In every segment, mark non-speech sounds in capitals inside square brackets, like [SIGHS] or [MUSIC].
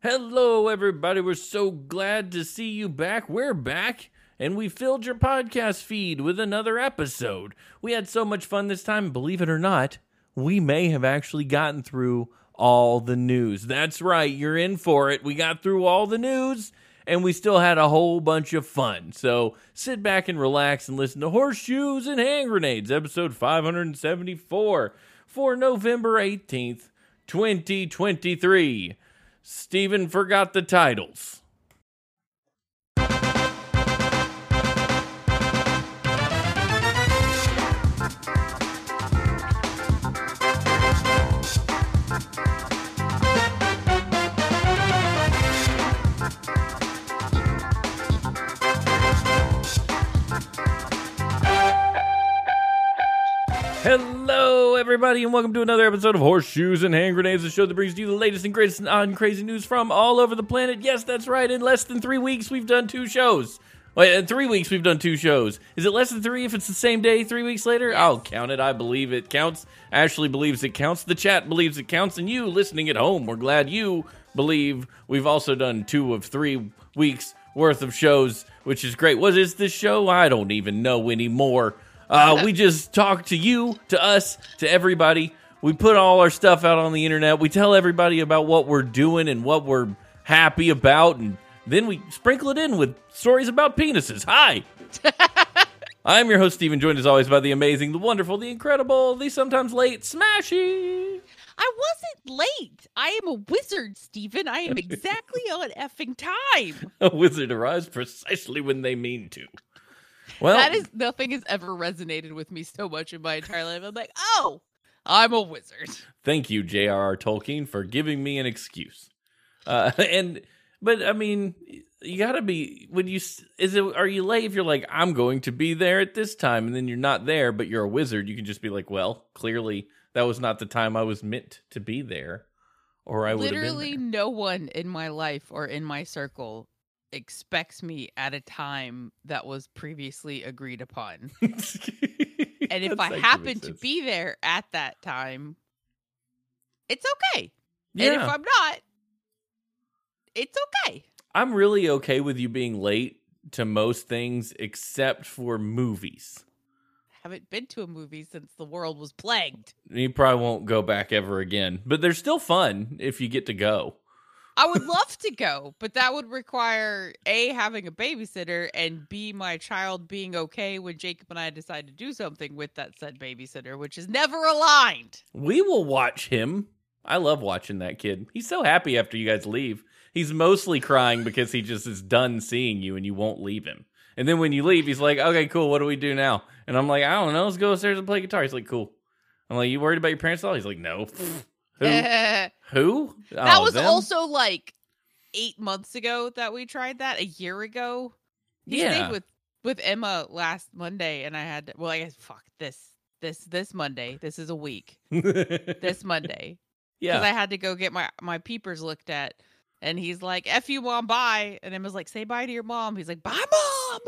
Hello, everybody. We're so glad to see you back. We're back, and we filled your podcast feed with another episode. We had so much fun this time, believe it or not, we may have actually gotten through all the news. That's right, you're in for it. We got through all the news, and we still had a whole bunch of fun. So sit back and relax and listen to Horseshoes and Hand Grenades, episode 574 for November 18th, 2023. Stephen forgot the titles. Hello, everybody, and welcome to another episode of Horseshoes and Hand Grenades, the show that brings you the latest and greatest on crazy news from all over the planet. Yes, that's right. In less than three weeks, we've done two shows. Wait, in three weeks, we've done two shows. Is it less than three if it's the same day three weeks later? I'll count it. I believe it counts. Ashley believes it counts. The chat believes it counts. And you listening at home, we're glad you believe we've also done two of three weeks worth of shows, which is great. What is this show? I don't even know anymore. Uh, we just talk to you, to us, to everybody. We put all our stuff out on the internet. We tell everybody about what we're doing and what we're happy about, and then we sprinkle it in with stories about penises. Hi. [LAUGHS] I'm your host, Stephen, joined as always by the amazing, the wonderful, the incredible, the sometimes late Smashy. I wasn't late. I am a wizard, Stephen. I am [LAUGHS] exactly on effing time. A wizard arrives precisely when they mean to. Well, that is nothing has ever resonated with me so much in my entire life. I'm like, oh, I'm a wizard. thank you, J.R.R. Tolkien, for giving me an excuse. Uh, [LAUGHS] and but I mean, you gotta be when you s- is it are you late if you're like I'm going to be there at this time and then you're not there, but you're a wizard. You can just be like, well, clearly that was not the time I was meant to be there, or I would Literally, have been no one in my life or in my circle expects me at a time that was previously agreed upon. [LAUGHS] And if I happen to be there at that time, it's okay. yeah, And if I'm not, it's okay. I'm really okay with you being late to most things except for movies. haven't been to a movie since the world was plagued. You probably won't go back ever again, but they're still fun if you get to go. I would love to go, but that would require A, having a babysitter, and B, my child being okay when Jacob and I decide to do something with that said babysitter, which is never aligned. We will watch him. I love watching that kid. He's so happy after you guys leave. He's mostly crying because he just is done seeing you and you won't leave him. And then when you leave, he's like, okay, cool. What do we do now? And I'm like, I don't know. Let's go upstairs and play guitar. He's like, cool. I'm like, you worried about your parents at all? He's like, no. [LAUGHS] [LAUGHS] Who? that Who? Oh, was them? also like eight months ago that we tried that, a year ago. He Yeah. stayed with, with Emma last Monday, and I had to, well, I guess, fuck, this, this, this Monday. This is a week. [LAUGHS] This Monday. Yeah. because. I had to go get my my peepers looked at, and he's like, "F you, mom, bye," and Emma's like, "Say bye to your mom." He's like, "Bye, mom."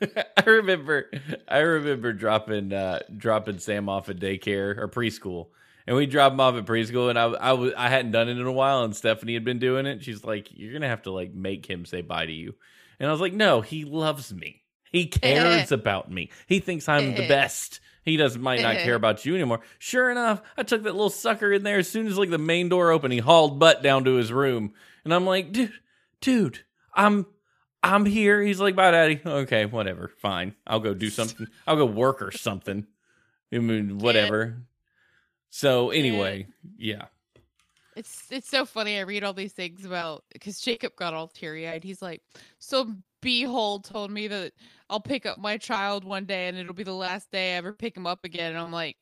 [LAUGHS] I remember I remember dropping uh dropping Sam off at daycare or preschool. And we dropped him off at preschool and I I was I hadn't done it in a while and Stephanie had been doing it. She's like, You're gonna have to like make him say bye to you. And I was like, No, he loves me. He cares [LAUGHS] about me. He thinks I'm the [LAUGHS] best. He doesn't might not care about you anymore. Sure enough, I took that little sucker in there as soon as like the main door opened, he hauled butt down to his room. And I'm like, dude, dude, I'm I'm here. He's like, bye, daddy. Okay, whatever. Fine. I'll go do something. I'll go work or something. I mean, whatever. So anyway, yeah. It's it's so funny. I read all these things about because Jacob got all teary eyed. He's like, "Some beehole told me that I'll pick up my child one day, and it'll be the last day I ever pick him up again." And I'm like,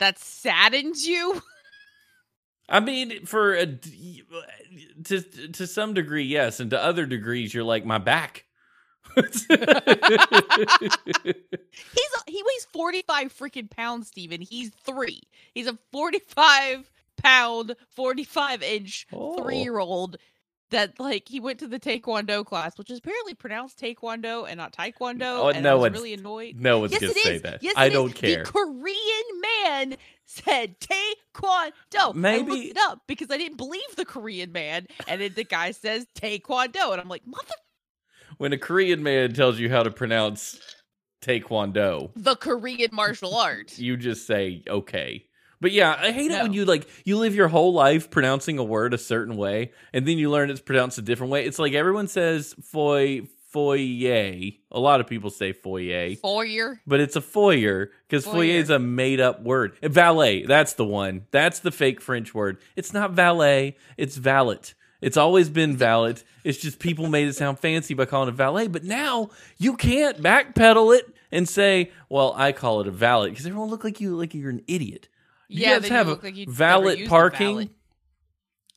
"That saddens you." [LAUGHS] I mean, for a, to to some degree, yes, and to other degrees, you're like my back. He's he weighs 45 freaking pounds, Stephen. He's three. He's a 45 pound, 45 inch Oh. three year old that like he went to the taekwondo class, which is apparently pronounced taekwondo and not taekwondo. Oh, and no I was one's- really annoyed. no one's yes, gonna say is. that. Yes, I don't care. The Korean man said taekwondo. I Maybe- looked it up because I didn't believe the Korean man, and then the guy says taekwondo, and I'm like, mother, When a Korean man tells you how to pronounce taekwondo, the Korean martial art. you just say okay. But yeah, I hate it when you like you live your whole life pronouncing a word a certain way, and then you learn it's pronounced a different way. It's like everyone says foy foyer. A lot of people say foyer. Foyer. But it's a foyer because foyer. Foyer. is a made up word. Valet, that's the one. That's the fake French word. It's not valet, it's valet. It's always been valet. It's just people made it sound fancy by calling it a valet. But now you can't backpedal it and say, "Well, I call it a valet," because everyone look like you like you're an idiot. You Yeah, guys you have a like valet parking. valet.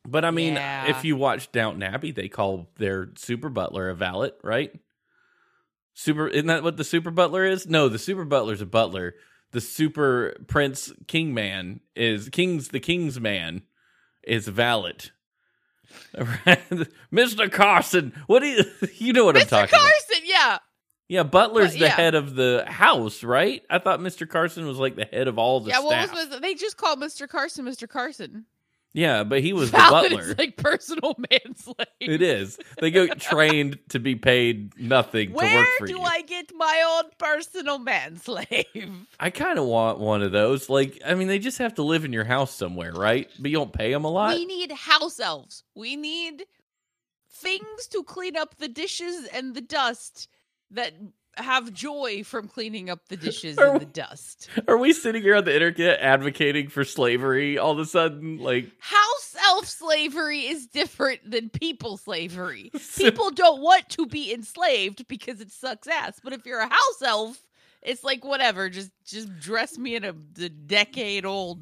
But I mean, Yeah. if you watch Downton Abbey, they call their super butler a valet, right? Super isn't that what the super butler is? No, the super butler's a butler. The super prince king man is king's the king's man is valet. [LAUGHS] Mr. Carson, what do you [LAUGHS] you know what I'm Mr. talking about? Carson, yeah. Yeah, Butler's But, the yeah. head of the house, right? I thought Mr. Carson was like the head of all the yeah, staff. what was they just called Mr. Carson Mr. Carson. Yeah, but he was the Valet butler. is like personal [LAUGHS] manslave. It is. They go [LAUGHS] trained to be paid nothing to Where work for do you. I get my own personal manslave? [LAUGHS] I kind of want one of those. Like, I mean, they just have to live in your house somewhere, right? But you don't pay them a lot. We need house elves. We need things to clean up the dishes and the dust that have joy from cleaning up the dishes Are and the dust. Are we sitting here on the internet advocating for slavery all of a sudden? Like, House elf slavery is different than people slavery. [LAUGHS] People don't want to be enslaved because it sucks ass. But if you're a house elf, it's like whatever. Just just dress me in a, a decade old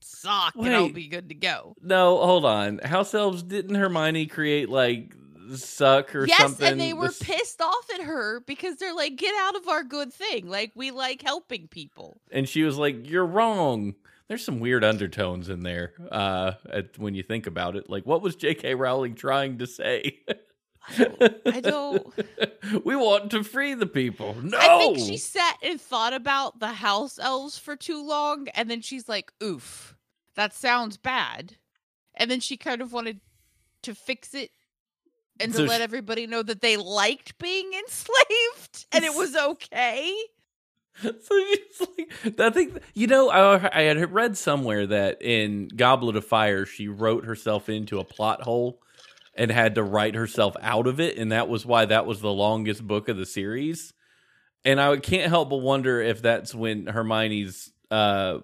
sock and I'll be good to go. no, hold on. House elves didn't Hermione create like suck or yes, something? Yes, and they were This- pissed off at her because they're like, "Get out of our good thing! Like we like helping people." and she was like, "You're wrong." There's some weird undertones in there uh, at, when you think about it. Like, what was J.K. Rowling trying to say? I don't. [LAUGHS] we want to free the people. No, I think she sat and thought about the house elves for too long, and then she's like, "Oof, that sounds bad," and then she kind of wanted to fix it and So to let she- everybody know that they liked being [LAUGHS] enslaved and it was okay. [LAUGHS] so she's like, I think you know, I, I had read somewhere that in Goblet of Fire, she wrote herself into a plot hole and had to write herself out of it, and that was why that was the longest book of the series. And I can't help but wonder if that's when Hermione's uh,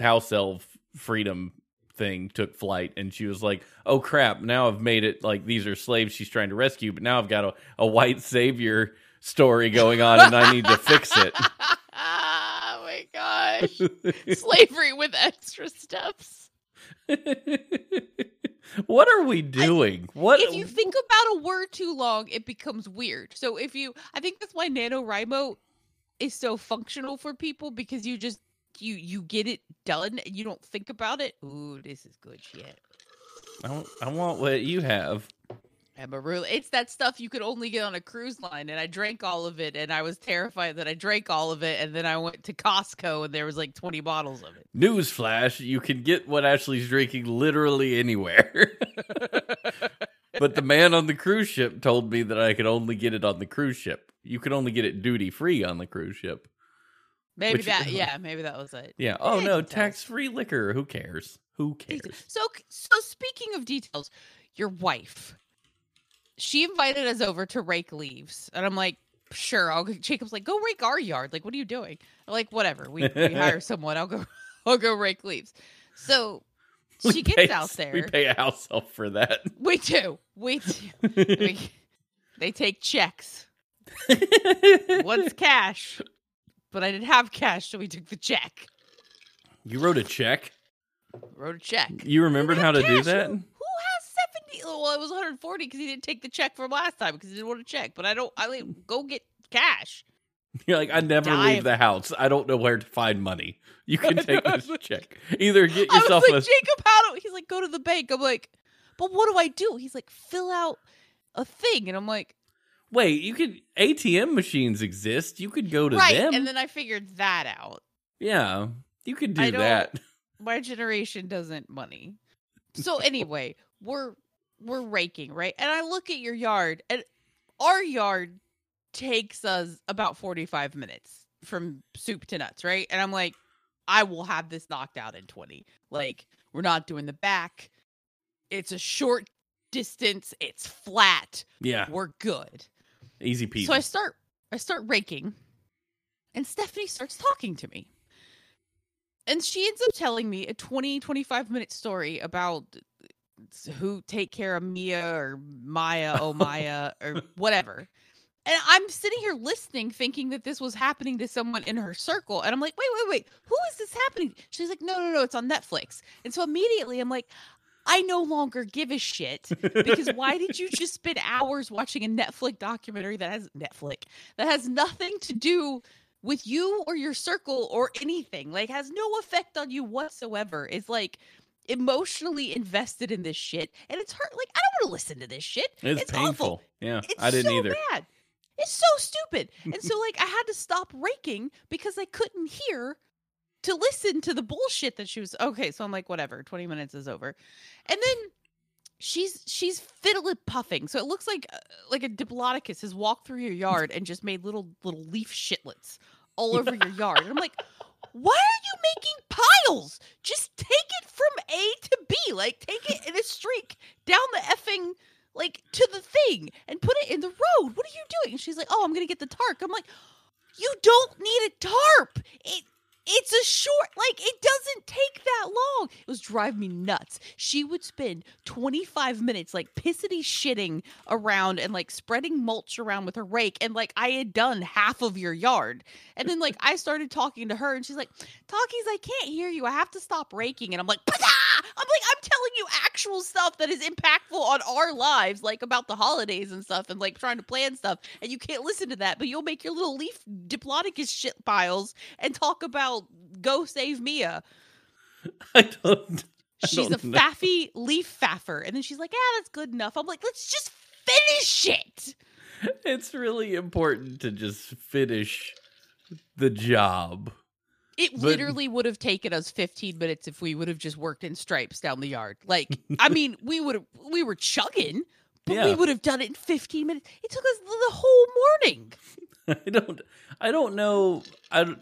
house elf freedom thing took flight, and she was like, "Oh crap! Now I've made it like these are slaves she's trying to rescue, but now I've got a, a white savior." story going on and I need to fix it. [LAUGHS] oh my gosh. Slavery with extra steps. [LAUGHS] what are we doing? what If you think about a word too long, it becomes weird. So if you I think that's why NaNoWriMo is so functional for people because you just you you get it done and you don't think about it. Ooh, this is good shit. I, want- I want what you have. Amarula. It's that stuff you could only get on a cruise line, and I drank all of it, and I was terrified that I drank all of it, and then I went to Costco, and there was like twenty bottles of it. Newsflash, you can get what Ashley's drinking literally anywhere. [LAUGHS] but the man on the cruise ship told me that I could only get it on the cruise ship. You could only get it duty free on the cruise ship. Maybe Which- that, uh, yeah, maybe that was it. Yeah. Oh no, tax free liquor. Who cares? Who cares? So, so speaking of details, your wife, she invited us over to rake leaves, and I'm like, sure. I'll. go Jacob's like, go rake our yard. Like, what are you doing? I'm like, whatever. We, we hire [LAUGHS] someone. I'll go. [LAUGHS] I'll go rake leaves. So We she pay- gets out there. We pay a house help for that. We do. We do. [LAUGHS] We- they take checks. What's cash, but I didn't have cash, so we took the check. you wrote a check. Wrote a check. You remembered how to do that? Who, who has 70? Well, it was 140 because he didn't take the check from last time because he didn't want to check. But I don't, I like, go get cash. [LAUGHS] You're like, I never Die leave the house. I don't know where to find money. [LAUGHS] You can take this check. Either get yourself. I was like, a Jacob, how do, he's like, go to the bank. I'm like, but what do I do? He's like, fill out a thing. And I'm like, wait. You could ATM machines exist. You could go to right. them. And then I figured that out. yeah, You could do that. [LAUGHS] my generation doesn't money. So anyway, we're we're raking, right? And I look at your yard and our yard takes us about 45 minutes from soup to nuts, right? And I'm like I will have this knocked out in 20. Like we're not doing the back. It's a short distance, it's flat. Yeah, We're good. Easy peasy. So I start I start raking and Stephanie starts talking to me. And she ends up telling me a 20 25 minute story about who take care of Mia or Maya, oh [LAUGHS] Maya or whatever. And I'm sitting here listening thinking that this was happening to someone in her circle and I'm like, "Wait, wait, wait. Who is this happening?" She's like, "No, no, no, it's on Netflix." And so immediately I'm like, I no longer give a shit because why did you just spend hours watching a Netflix documentary that has Netflix that has nothing to do with you or your circle or anything? Like has no effect on you whatsoever. It's like emotionally invested in this shit and it's hurt like I don't want to listen to this shit. it's, it's painful. awful. Yeah, It's I didn't so either. bad. It's so stupid. And so like I had to stop raking because I couldn't hear to listen to the bullshit that she was okay, so I'm like, whatever, 20 minutes is over. And then she's she's fiddling puffing. So it looks like uh, like a diplodocus has walked through your yard and just made little little leaf shitlets all over your yard. And I'm like, why are you making piles? Just take it from A to B. Like take it in a streak down the effing like to the thing and put it in the road. What are you doing? And she's like, "Oh, I'm to get the tarp." I'm like, "You don't need a tarp. It it's a short like it doesn't take that long." It was driving me nuts. She would spend 25 minutes like pissity shitting around and like spreading mulch around with her rake and like I had done half of your yard. And then like I started talking to her and she's like, "Talkies, I can't hear you. I have to stop raking." And I'm like, "Pah!" I'm like, I'm telling you actual stuff that is impactful on our lives, like about the holidays and stuff, and like trying to plan stuff. And you can't listen to that, but you'll make your little leaf diplodocus shit piles and talk about go save Mia. [LAUGHS] I don't. I She's a don't know. faffy leaf faffer. And then she's like, yeah, that's good enough. I'm like, let's just finish it. [LAUGHS] It's really important to just finish the job. It But- literally would have taken us 15 minutes if we would have just worked in stripes down the yard. Like, I [LAUGHS] mean, we would have, we were chugging, but we would have done it in 15 minutes. It took us the whole morning. [LAUGHS] I don't. I don't know. I. don't-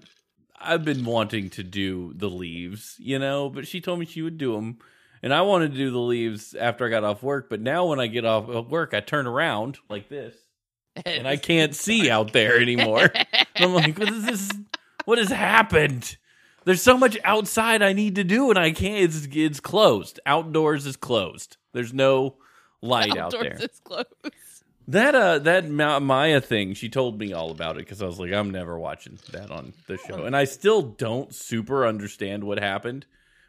I've been wanting to do the leaves, you know, but she told me she would do them, and I wanted to do the leaves after I got off work. But now when I get off of work, I turn around like this, [LAUGHS] and I can't see out there anymore. I'm like, what is this? What has happened? There's so much outside I need to do, and I can't. It's it's closed. Outdoors is closed. There's no light out there. Outdoors there. is closed. That uh, that Ma- Maya thing, she told me all about it because I was like, I'm never watching that on the show, and I still don't super understand what happened,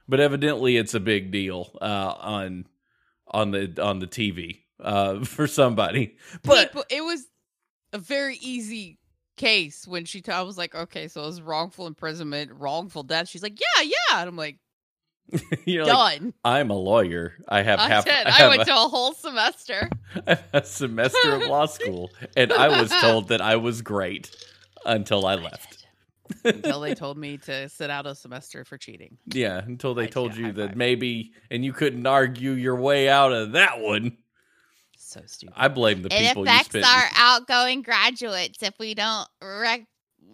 but evidently it's a big deal uh, on on the on the TV uh, [LAUGHS] for somebody. But People, it was a very easy case when she t- I was like, okay, so it was wrongful imprisonment, wrongful death. She's like, yeah, yeah. And I'm like, [LAUGHS] you're like, done. I'm a lawyer. I have I half. did. I, I, went a- to a whole semester. [LAUGHS] A semester of law school, and I was [LAUGHS] told that I was great until I left. until they told me to sit out a semester for cheating. Yeah, until they told you that maybe, and you couldn't argue your way out of that one. So stupid. I blame the It people you affects spent. our outgoing graduates if we don't rec-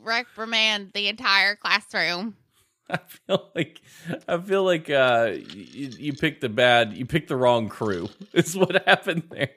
reprimand the entire classroom. [LAUGHS] I feel like I feel like uh, you, you picked the bad, you picked the wrong crew. [LAUGHS] Is what happened there.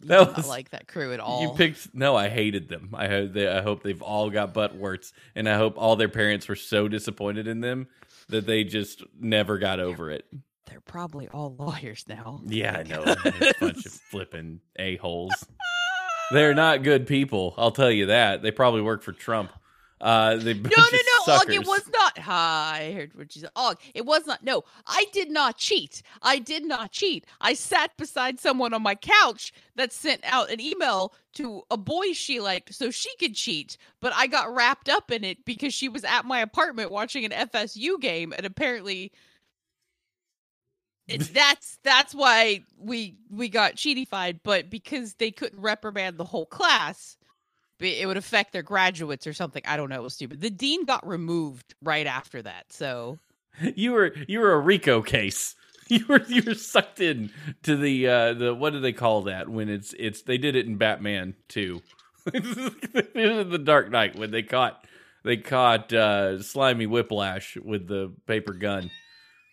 That Not like that crew at all. you picked. No, I hated them. I hope they, I hope they've all got butt warts, and I hope all their parents were so disappointed in them that they just never got over it. They're probably all [LAUGHS] lawyers now. Yeah, I know. [LAUGHS] A bunch of flipping a holes. [LAUGHS] They're not good people. I'll tell you that. They probably work for Trump. Uh, they No, no, no, Og, it was not. I heard what you said. Og, it was not. No, I did not cheat. I did not cheat. I sat beside someone on my couch that sent out an email to a boy she liked so she could cheat, but I got wrapped up in it because she was at my apartment watching an FSU game, and apparently. That's that's why we we got cheatified, but because they couldn't reprimand the whole class, it would affect their graduates or something. I don't know. It was stupid. The dean got removed right after that. So [LAUGHS] You were you were a Rico case. [LAUGHS] You were you were sucked in to the uh the what do they call that when it's it's they did it in Batman too. [LAUGHS] the Dark Knight when they caught they caught uh slimy whiplash with the paper gun.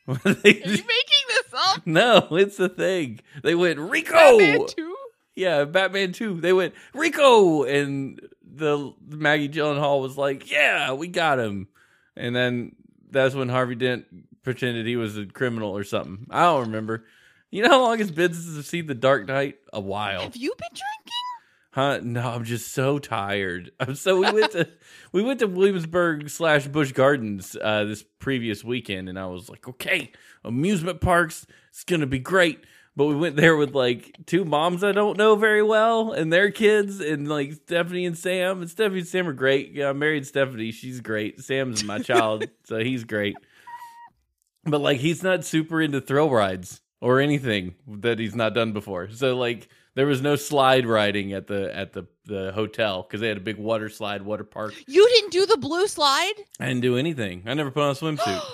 They are you making [LAUGHS] no, it's a thing. They went Rico. Batman too? Yeah, Batman 2. They went Rico and the Maggie Gyllenhaal was like, "Yeah, we got him." And then that's when Harvey Dent pretended he was a criminal or something. I don't remember. You know how long it's been since I've seen The Dark Knight? A while. Have you been drinking? Huh? No, I'm just so tired. I'm [LAUGHS] so we went to we went to Williamsburg slash Busch Gardens uh, this previous weekend, and I was like, okay, amusement parks, it's gonna be great. But we went there with like two moms I don't know very well and their kids, and like Stephanie and Sam. And Stephanie and Sam are great. Yeah, I married Stephanie; she's great. Sam's my child, [LAUGHS] so he's great. But like, he's not super into thrill rides or anything that he's not done before. So like there was no slide riding at the at the the hotel because they had a big water slide, water park. You didn't do the blue slide? I didn't do anything. I never put on a swimsuit. [GASPS]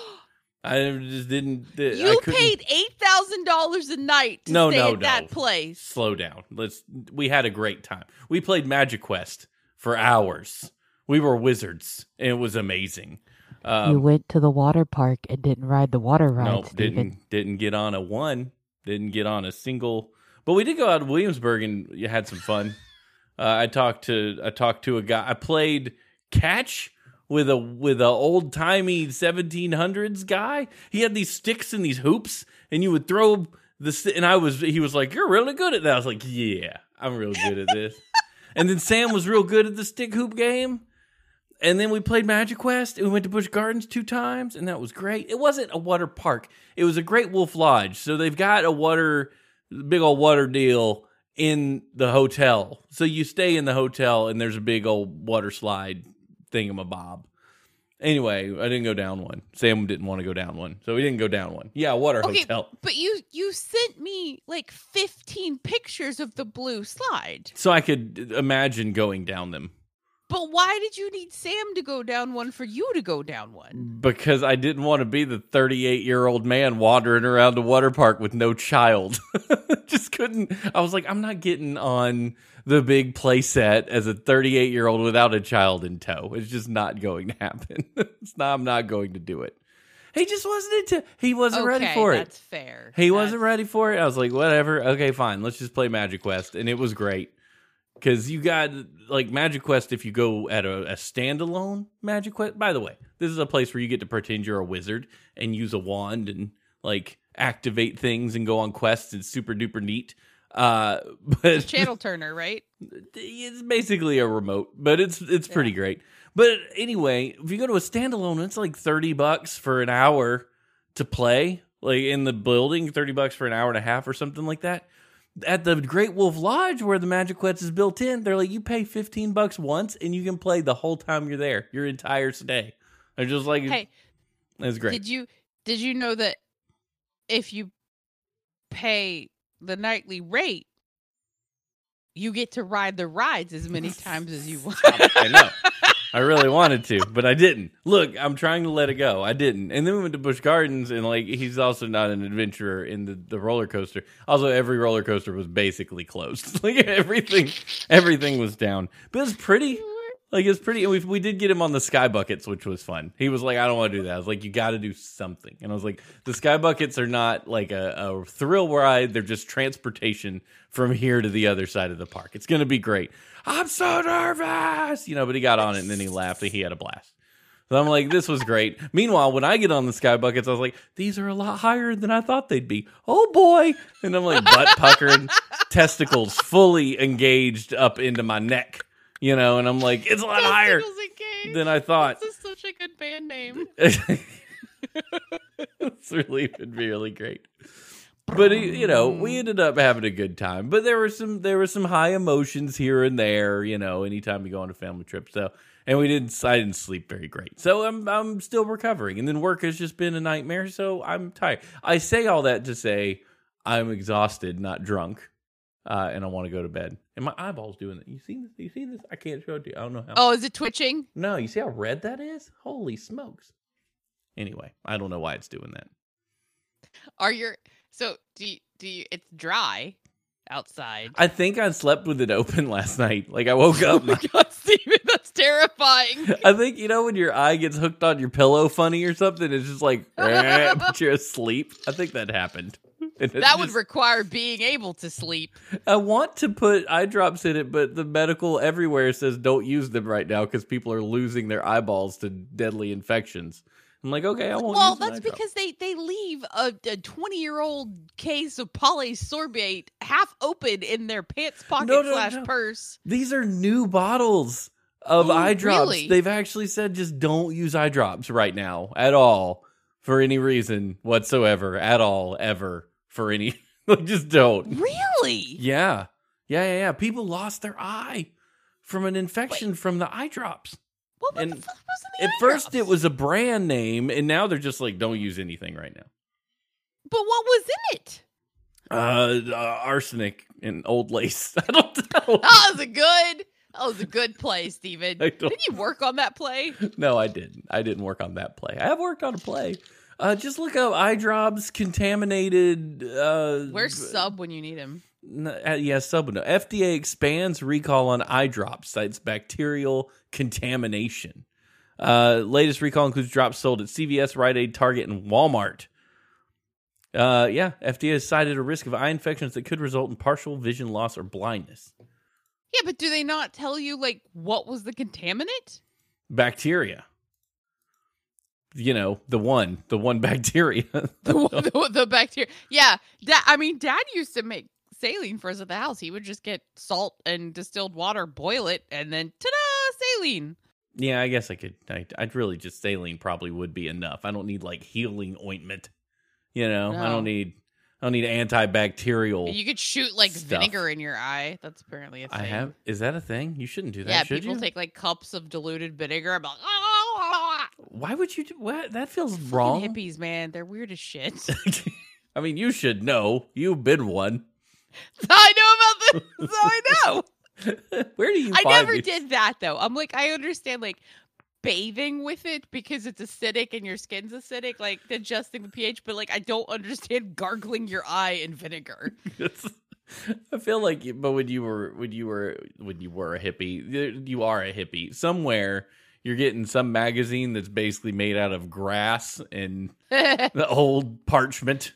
I just didn't. I you couldn't- paid eight thousand dollars a night to No, stay no, at that place. Slow down. Let's. We had a great time. We played Magic Quest for hours. We were wizards, and it was amazing. Um, you went to the water park and didn't ride the water ride. no, rides, David. didn't didn't get on a one. Didn't get on a single. But we did go out to Williamsburg and you had some fun. [LAUGHS] Uh, I talked to I talked to a guy. I played catch with a with a old timey 1700s guy. He had these sticks and these hoops, and you would throw the sti- and I was he was like, "You're really good at that." I was like, "Yeah, I'm real good at this." [LAUGHS] and then Sam was real good at the stick hoop game. And then we played Magic Quest and we went to Busch Gardens two times and that was great. It wasn't a water park. It was a Great Wolf Lodge. So they've got a water big old water deal in the hotel. So you stay in the hotel and there's a big old water slide thingamabob. Anyway, I didn't go down one. Sam didn't want to go down one. So we didn't go down one. Yeah, water Okay, hotel. but you you sent me like fifteen pictures of the blue slide. So I could imagine going down them. But why did you need Sam to go down one for you to go down one? because I didn't want to be the 38 year old man wandering around the water park with no child. [LAUGHS] Just couldn't. I was like, I'm not getting on the big play set as a 38 year old without a child in tow. It's just not going to happen. [LAUGHS] it's not. I'm not going to do it. He just wasn't into. He wasn't ready Okay, for it. That's fair. He wasn't ready for it. I was like, whatever. Okay, fine. Let's just play Magic Quest, and it was great because you got like Magic Quest. If you go at a, a standalone Magic Quest, by the way, this is a place where you get to pretend you're a wizard and use a wand and like activate things and go on quests. It's super duper neat. Uh, [LAUGHS] but Channel Turner, right? it's basically a remote, but it's it's pretty great. But anyway, if you go to a standalone, it's like thirty bucks for an hour to play, like in the building, thirty bucks for an hour and a half or something like that. At the Great Wolf Lodge, where the Magic Quest is built in, they're like you pay fifteen bucks once and you can play the whole time you're there, your entire stay. They're just like, Hey, it's great. did you did you know that if you pay the nightly rate, you get to ride the rides as many [LAUGHS] times as you want? I know. [LAUGHS] I really wanted to, but I didn't. Look, I'm trying to let it go. I didn't. And then we went to Busch Gardens, and like he's also not an adventurer in the, the roller coaster. Also, every roller coaster was basically closed. [LAUGHS] like everything, everything was down. But it's pretty. Like it's pretty. And we we did get him on the sky buckets, which was fun. He was like, "I don't want to do that." I was like, "You got to do something." And I was like, "The sky buckets are not like a, a thrill ride. They're just transportation from here to the other side of the park. It's gonna be great." I'm so nervous, you know. But he got on it and then he laughed and he had a blast. So I'm like, this was great. Meanwhile, when I get on the sky buckets, I was like, these are a lot higher than I thought they'd be. Oh boy! And I'm like butt puckered, [LAUGHS] testicles fully engaged up into my neck, you know. And I'm like, it's a lot higher than I thought. This is such a good band name. [LAUGHS] it's really been really great. But you know, we ended up having a good time. But there were some there were some high emotions here and there. You know, anytime you go on a family trip. So, and we didn't. I didn't sleep very great. So I'm I'm still recovering. And then work has just been a nightmare. So I'm tired. I say all that to say I'm exhausted, not drunk. Uh, and I want to go to bed. And my eyeballs doing it. You see this? You see this? I can't show it to you. I don't know how. Oh, is it twitching? No, you see how red that is? Holy smokes! Anyway, I don't know why it's doing that. Are your so do you, do you? It's dry outside. I think I slept with it open [LAUGHS] last night. Like I woke up. oh my god, Stephen, that's terrifying. [LAUGHS] I think you know when your eye gets hooked on your pillow funny or something. It's just like, [LAUGHS] but you're asleep. I think that happened. That would just- require being able to sleep. I want to put eye drops in it, but the medical everywhere says don't use them right now because people are losing their eyeballs to deadly infections. I'm like, okay, I won't. Well, that's because they they leave a a twenty year old case of polysorbate half open in their pants pocket No, no, slash no. purse. these are new bottles of Oh, eye drops. really? They've actually said just don't use eye drops right now at all for any reason whatsoever at all ever for any. [LAUGHS] like, just don't. Really? Yeah. Yeah, yeah, yeah. People lost their eye from an infection from the eye drops. What, what And the fuck was in the At eye first, it was a brand name, and now they're just like, don't use anything right now. But what was in it? Uh, uh arsenic and old lace. [LAUGHS] I don't know. [LAUGHS] That was a good. That was a good play, Stephen. Didn't you work on that play? No, I didn't. I didn't work on that play. I have worked on a play. Uh, just look up eye drops contaminated. Uh, Where's sub when you need him? Uh, yeah, sub. no. FDA expands recall on eye drops, cites bacterial contamination. Uh, latest recall includes drops sold at CVS, Rite Aid, Target, and Walmart. Uh, yeah, FDA has cited a risk of eye infections that could result in partial vision loss or blindness. Yeah, but do they not tell you like what was the contaminant? Bacteria. You know, the one, the one [LAUGHS] bacteria. [LAUGHS] The one- the, the bacteria. Yeah, da- I mean, Dad used to make saline for us at the house. He would just get salt and distilled water, boil it, and then ta-da, saline. yeah, I guess I could. I, I'd really just saline probably would be enough. I don't need like healing ointment. You know, I don't need. I don't need antibacterial. You could shoot like stuff. vinegar in your eye. That's apparently a thing. I have. Is that a thing? You shouldn't do that. Yeah, people you? take like cups of diluted vinegar. I'm like, ah, Why would you do what? That feels Fucking wrong. hippies, man, they're weird as shit. [LAUGHS] I mean, you should know. You've been one. I know about this. [LAUGHS] I know. [LAUGHS] Where do you? I never these? did that though. I'm like, I understand like bathing with it because it's acidic and your skin's acidic, like adjusting the pH, but like I don't understand gargling your eye in vinegar. I feel like, but when you were when you were when you were a hippie, you- you are a hippie. Somewhere you're getting some magazine that's basically made out of grass and [LAUGHS] the old parchment,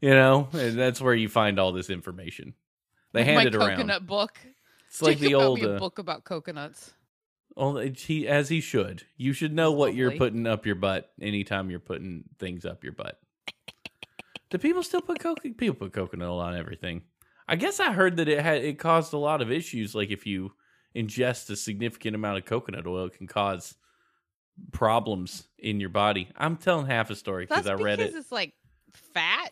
you know, and that's where you find all this information. They hand My it around. coconut book. It's like the Jacob old. Uh, book about coconuts. well, he as he should. You should know what you're putting up your butt anytime you're putting things up your butt. Do people still put coconut? People put coconut on everything. I guess I heard that it had it caused a lot of issues. Like if you ingest a significant amount of coconut oil, it can cause problems in your body. I'm telling half a story because I read because it. it's like fat.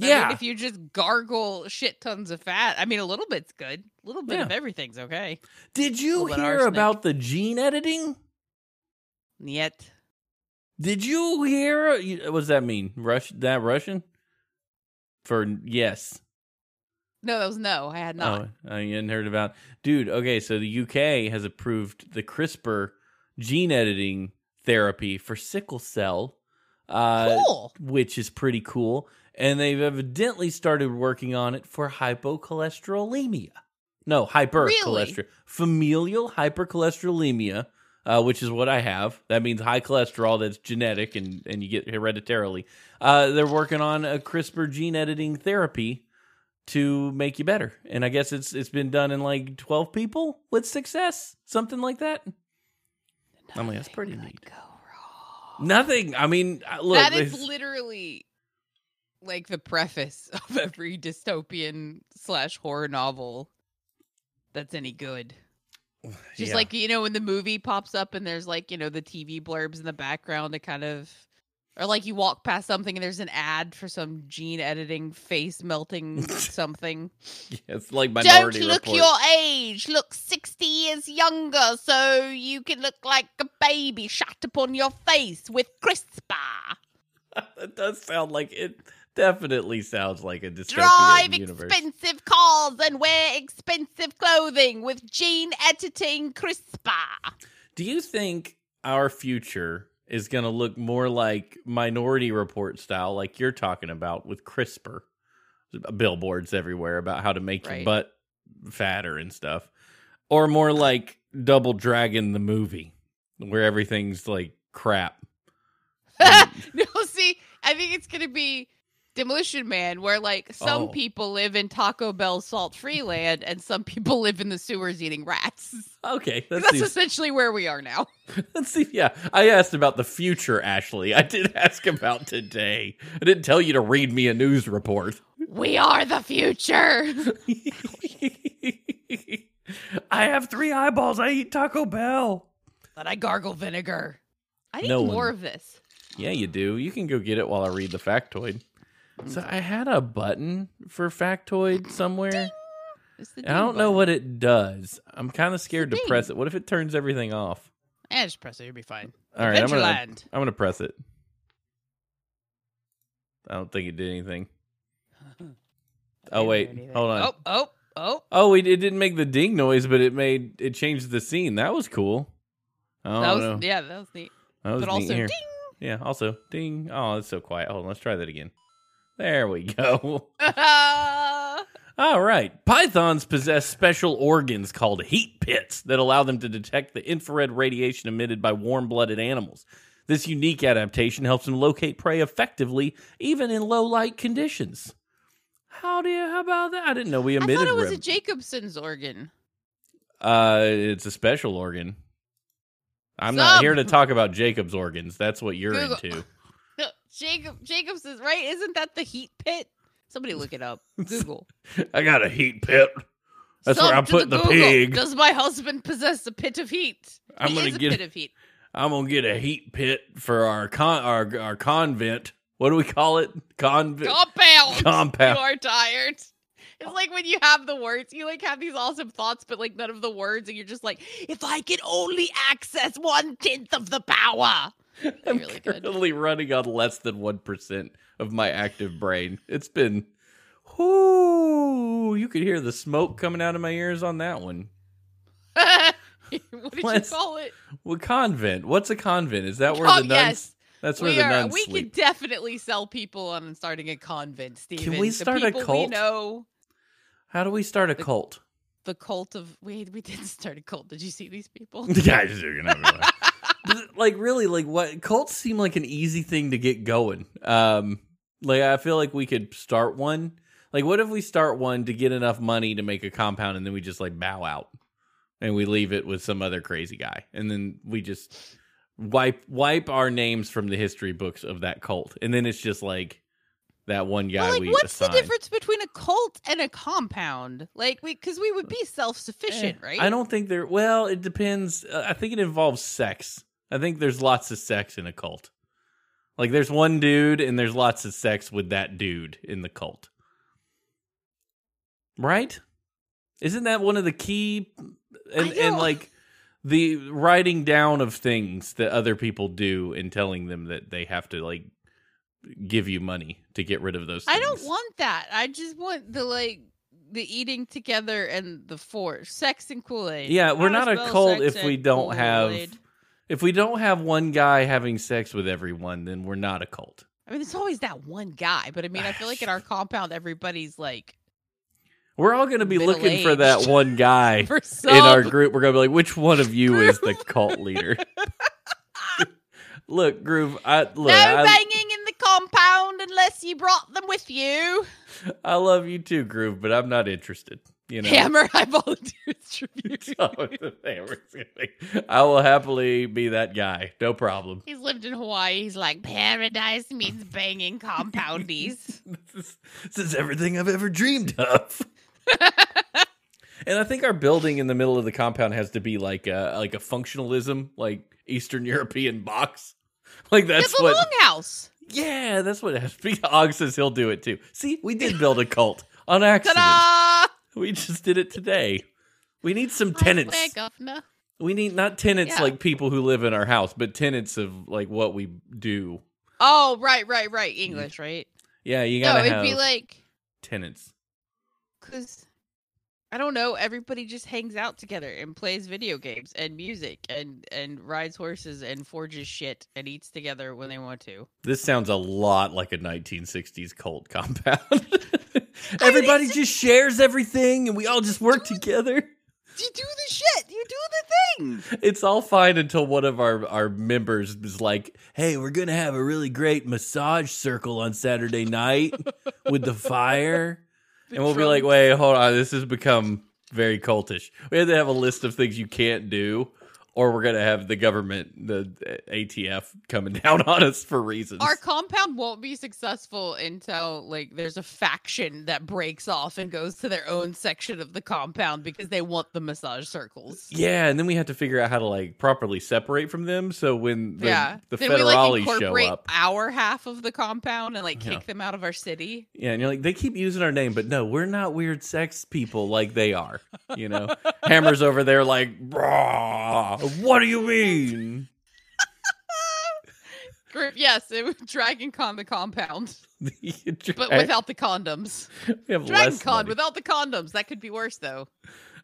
I Yeah, mean, if you just gargle shit tons of fat, I mean, a little bit's good. A little bit of everything's okay. did you hear about the gene editing? Yet. Did you hear? What does that mean? Rush that Russian? For yes. No, that was no. I had not. Oh, I hadn't heard about. Dude, okay, so the UK has approved the CRISPR gene editing therapy for sickle cell, uh, cool. which is pretty cool. And they've evidently started working on it for hypocholesterolemia. No, hypercholesterol. Familial hypercholesterolemia, uh, which is what I have. That means high cholesterol that's genetic and, and you get hereditarily. Uh, they're working on a CRISPR gene editing therapy to make you better. And I guess it's it's been done in like 12 people with success, something like that. I mean, that's pretty Nothing neat. Nothing. I mean, look, that is literally like the preface [LAUGHS] of every dystopian slash horror novel that's any good. [SIGHS] Just yeah. like you know, when the movie pops up and there's like you know the TV blurbs in the background to kind of, or like you walk past something and there's an ad for some gene editing face melting [LAUGHS] something. it's like Minority Don't look Report. your age. Look 60 years younger so you can look like a baby shot upon your face with CRISPR. [LAUGHS] that does sound like it. Definitely sounds like a dystopian Drive universe. expensive cars and wear expensive clothing with gene editing CRISPR. Do you think our future is going to look more like Minority Report style, like you're talking about with CRISPR? Billboards everywhere about how to make your butt fatter and stuff. Or more like Double Dragon the movie, where everything's like crap. [LAUGHS] no, see, I think it's gonna be Demolition Man, where like some Oh. people live in Taco Bell salt free land and some people live in the sewers eating rats. [LAUGHS] Okay, that That's seems, essentially where we are now. [LAUGHS] let's see. Yeah, I asked about the future, Ashley. I did [LAUGHS] ask about today. I didn't tell you to read me a news report. We are the future. I have three eyeballs. I eat Taco Bell. But I gargle vinegar. I need No more one- of this. Yeah, you do. You can go get it while I read the factoid. So I had a button for factoid somewhere. It's the I don't know what it does. I'm kind of scared to ding. press it. What if it turns everything off? Eh, just press it. You'll be fine. All right, I'm gonna. I'm gonna press it. I don't think it did anything. [LAUGHS] Oh wait, hold on. Oh, oh, oh. Oh, it, it didn't make the ding noise, but it made it changed the scene. That was cool. Oh that was know. yeah, that was neat. That was but neat also here. ding. Yeah, also ding. Oh, it's so quiet. Hold on, let's try that again. There we go. [LAUGHS] All right. Pythons possess special organs called heat pits that allow them to detect the infrared radiation emitted by warm blooded animals. This unique adaptation helps them locate prey effectively, even in low light conditions. How do you, how about that? I didn't know we emitted. I thought it was a Jacobson's organ. Uh, it's a special organ. I'm not here to talk about Jacob's organs. That's what you're Google. into. [LAUGHS] Jacob Jacobs is right. Isn't that the heat pit? Somebody look it up. [LAUGHS] Google. I got a heat pit. That's where I'm to putting the, Google. pig. Does my husband possess a pit of heat? I'm he gonna is a pit of heat. I'm gonna get a heat pit for our con our our convent. What do we call it? Convent. Compound. Compound. You are tired. It's like when you have the words, you like have these awesome thoughts, but like none of the words, and you're just like, if I could only access one tenth of the power. I'm really good. currently running on less than one percent of my active brain. It's been, whoo! You could hear the smoke coming out of my ears on that one. [LAUGHS] what did Let's- you call it? What convent? What's a convent? Is that where Con- the nuns? yes. That's where we the are. nuns We sleep. could definitely sell people on starting a convent, Stephen. Can we The start a people We cult? know How do we start a cult? the cult of. We we did start a cult. Did you see these people? The guys, you're gonna have a- But, like really, like what cults seem like an easy thing to get going. Um, like I feel like we could start one. Like, what if we start one to get enough money to make a compound, and then we just like bow out, and we leave it with some other crazy guy, and then we just wipe wipe our names from the history books of that cult, and then it's just like that one guy But, like, we what's assign. the difference between a cult and a compound? Like, we because we would be self sufficient, Eh, right? I don't think there. Well, it depends. Uh, I think it involves sex. I think there's lots of sex in a cult. Like there's one dude and there's lots of sex with that dude in the cult. Right? Isn't that one of the key and and like the writing down of things that other people do and telling them that they have to like give you money to get rid of those things. I don't want that. I just want the like the eating together and the force, sex and Kool Aid. Yeah, we're not a cult if we don't have if we don't have one guy having sex with everyone, then we're not a cult. I mean, it's always that one guy, but I mean, I feel like in our [LAUGHS] compound, everybody's like We're all going to be looking for that one guy [LAUGHS] in our group. We're going to be like, which one of you is the cult leader? [LAUGHS] look, Groove. I look. no I, banging in the compound unless you brought them with you. I love you too, Groove, but I'm not interested. You know. Hammer, I volunteer tribute. [LAUGHS] [LAUGHS] I will happily be that guy. No problem. He's lived in Hawaii. He's like, paradise means banging compoundies. [LAUGHS] this, is, this is everything I've ever dreamed of. and I think our building in the middle of the compound has to be like a like a functionalism, like Eastern European box. Like that's it's a what. longhouse. Yeah, that's what it has to be. Og says he'll do it too. See, we did build a cult on accident. Ta-da! We just did it today. We need some tenants. Governor. We need not tenants Yeah. like people who live in our house, but tenants of like what we do. Oh, right, right, right. English, right? Yeah, you gotta No, it'd be like tenants. because I don't know. Everybody just hangs out together and plays video games and music and and rides horses and forges shit and eats together when they want to. This sounds a lot like a 1960s cult compound. [LAUGHS] Everybody just shares everything and we all just work together. You do the shit. You do the thing. It's all fine until one of our, our members is like, hey, we're going to have a really great massage circle on Saturday night with the fire. [LAUGHS] and we'll be like, wait, hold on. This has become very cultish. We have to have a list of things you can't do, or we're going to have the government, the ATF, coming [LAUGHS] down on us for reasons. Our compound won't be successful until like there's a faction that breaks off and goes to their own section of the compound because they want the massage circles. Yeah, and then we have to figure out how to like properly separate from them. So when the, yeah. the then we like show up, our half of the compound and like kick Yeah. them out of our city. yeah, and you're like, they keep using our name, but no, we're not weird sex people like they are. You know, [LAUGHS] Hammer's over there like, "Brah, what do you mean? Group, yes, it was Dragon Con the compound, but [LAUGHS] but without the condoms. we have Dragon less Con money. without the condoms. That could be worse though.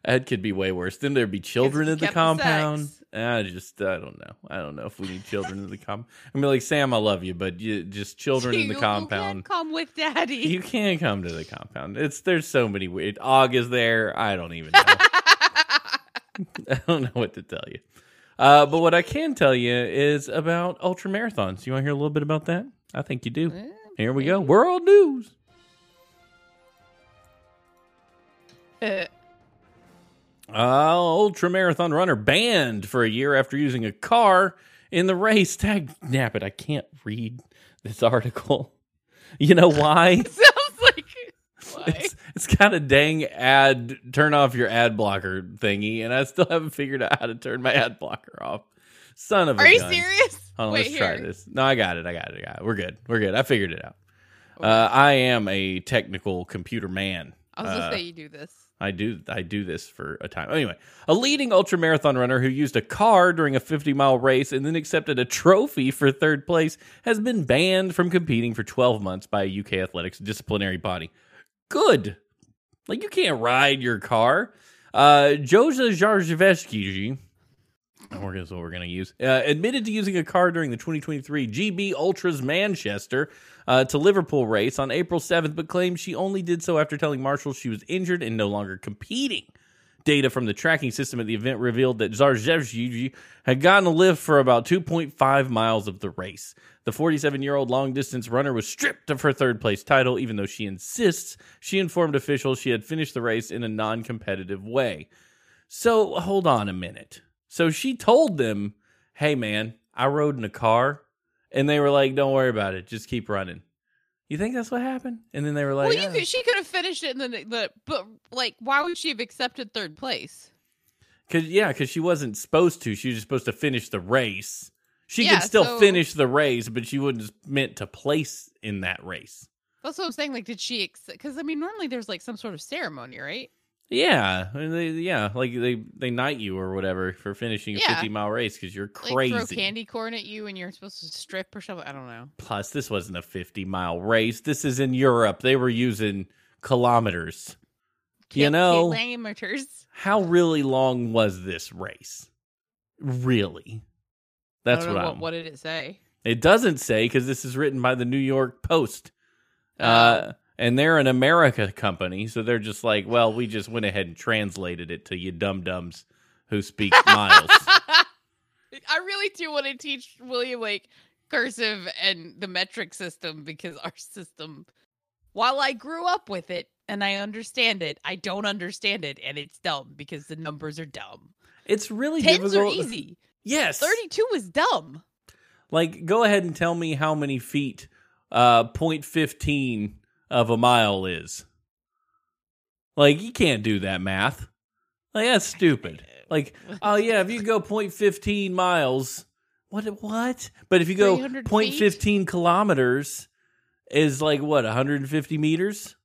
That could be way worse. Then there'd be children in the kept the compound. I just, I don't know. I don't know if we need children in the compound. I mean, like Sam, I love you, but you, just children in [LAUGHS] the compound. can't come with daddy. You can't come to the compound. It's there's so many weird. Og is there. I don't even know. [LAUGHS] [LAUGHS] I don't know what to tell you. Uh, but what I can tell you is about ultra marathons. You want to hear a little bit about that? I think you do. Here we go. World news. uh, Uh, ultra marathon runner banned for a year after using a car in the race. Tag [LAUGHS] nap it. I can't read this article. [LAUGHS] You know why? Sounds like why? It's, it's got a dang ad turn off your ad blocker thingy, and I still haven't figured out how to turn my ad blocker off. Son of a Are you gun. serious? Hold on, Wait let's try this. No, I got it. I got it. I got it. We're good. We're good. I figured it out. Uh, I am a technical computer man. I was gonna Uh, say you do this. I do I do this for a time. Anyway, a leading ultra marathon runner who used a car during a 50 mile race and then accepted a trophy for third place has been banned from competing for 12 months by a UK athletics disciplinary body. Good. Like you can't ride your car. Uh Joasia Zakrzewski we're gonna, what we're going to use. Uh, admitted to using a car during the 2023 GB Ultras Manchester uh, to Liverpool race on April 7th, but claimed she only did so after telling marshals she was injured and no longer competing. Data from the tracking system at the event revealed that Zakrzewski had gotten a lift for about 2.5 miles of the race. The 47 year old long distance runner was stripped of her third place title, even though she insists she informed officials she had finished the race in a non competitive way. So hold on a minute. So she told them, "Hey man, I rode in a car," and they were like, "Don't worry about it. Just keep running." You think that's what happened? And then they were like, well, you "Oh." could, she could have finished it, and then the, the but like, why would she have accepted third place? Cause yeah, because she wasn't supposed to. She was just supposed to finish the race. She Yeah, could still so- finish the race, but she wasn't meant to place in that race. That's what I'm saying. Like, did she? Because I mean, normally there's like some sort of ceremony, right? Yeah, I mean, they, yeah, like they they knight you or whatever for finishing a Yeah. fifty mile race because you're Like crazy. throw candy corn at you, and you're supposed to strip or something. I don't know. Plus, this wasn't a fifty mile race. This is in Europe. They were using kilometers. You Kil- know- kilometers. How really long was this race? Really? That's I don't what know, I'm. What did it say? It doesn't say because this is written by the New York Post. Oh. Uh, and they're an America company, so they're just like, well, we just went ahead and translated it to you dum dums who speak [LAUGHS] miles. I really do want to teach William like cursive and the metric system because our system, while I grew up with it and I understand it, I don't understand it and it's dumb because the numbers are dumb. It's really Tens are easy. Yes. 32 is dumb. Like, go ahead and tell me how many feet uh, 0.15 of a mile is. Like, you can't do that math. Like, that's stupid. Like, oh yeah, if you go 0.15 miles, what? What? But if you go 300 0.15 kilometers, is like what 150 meters?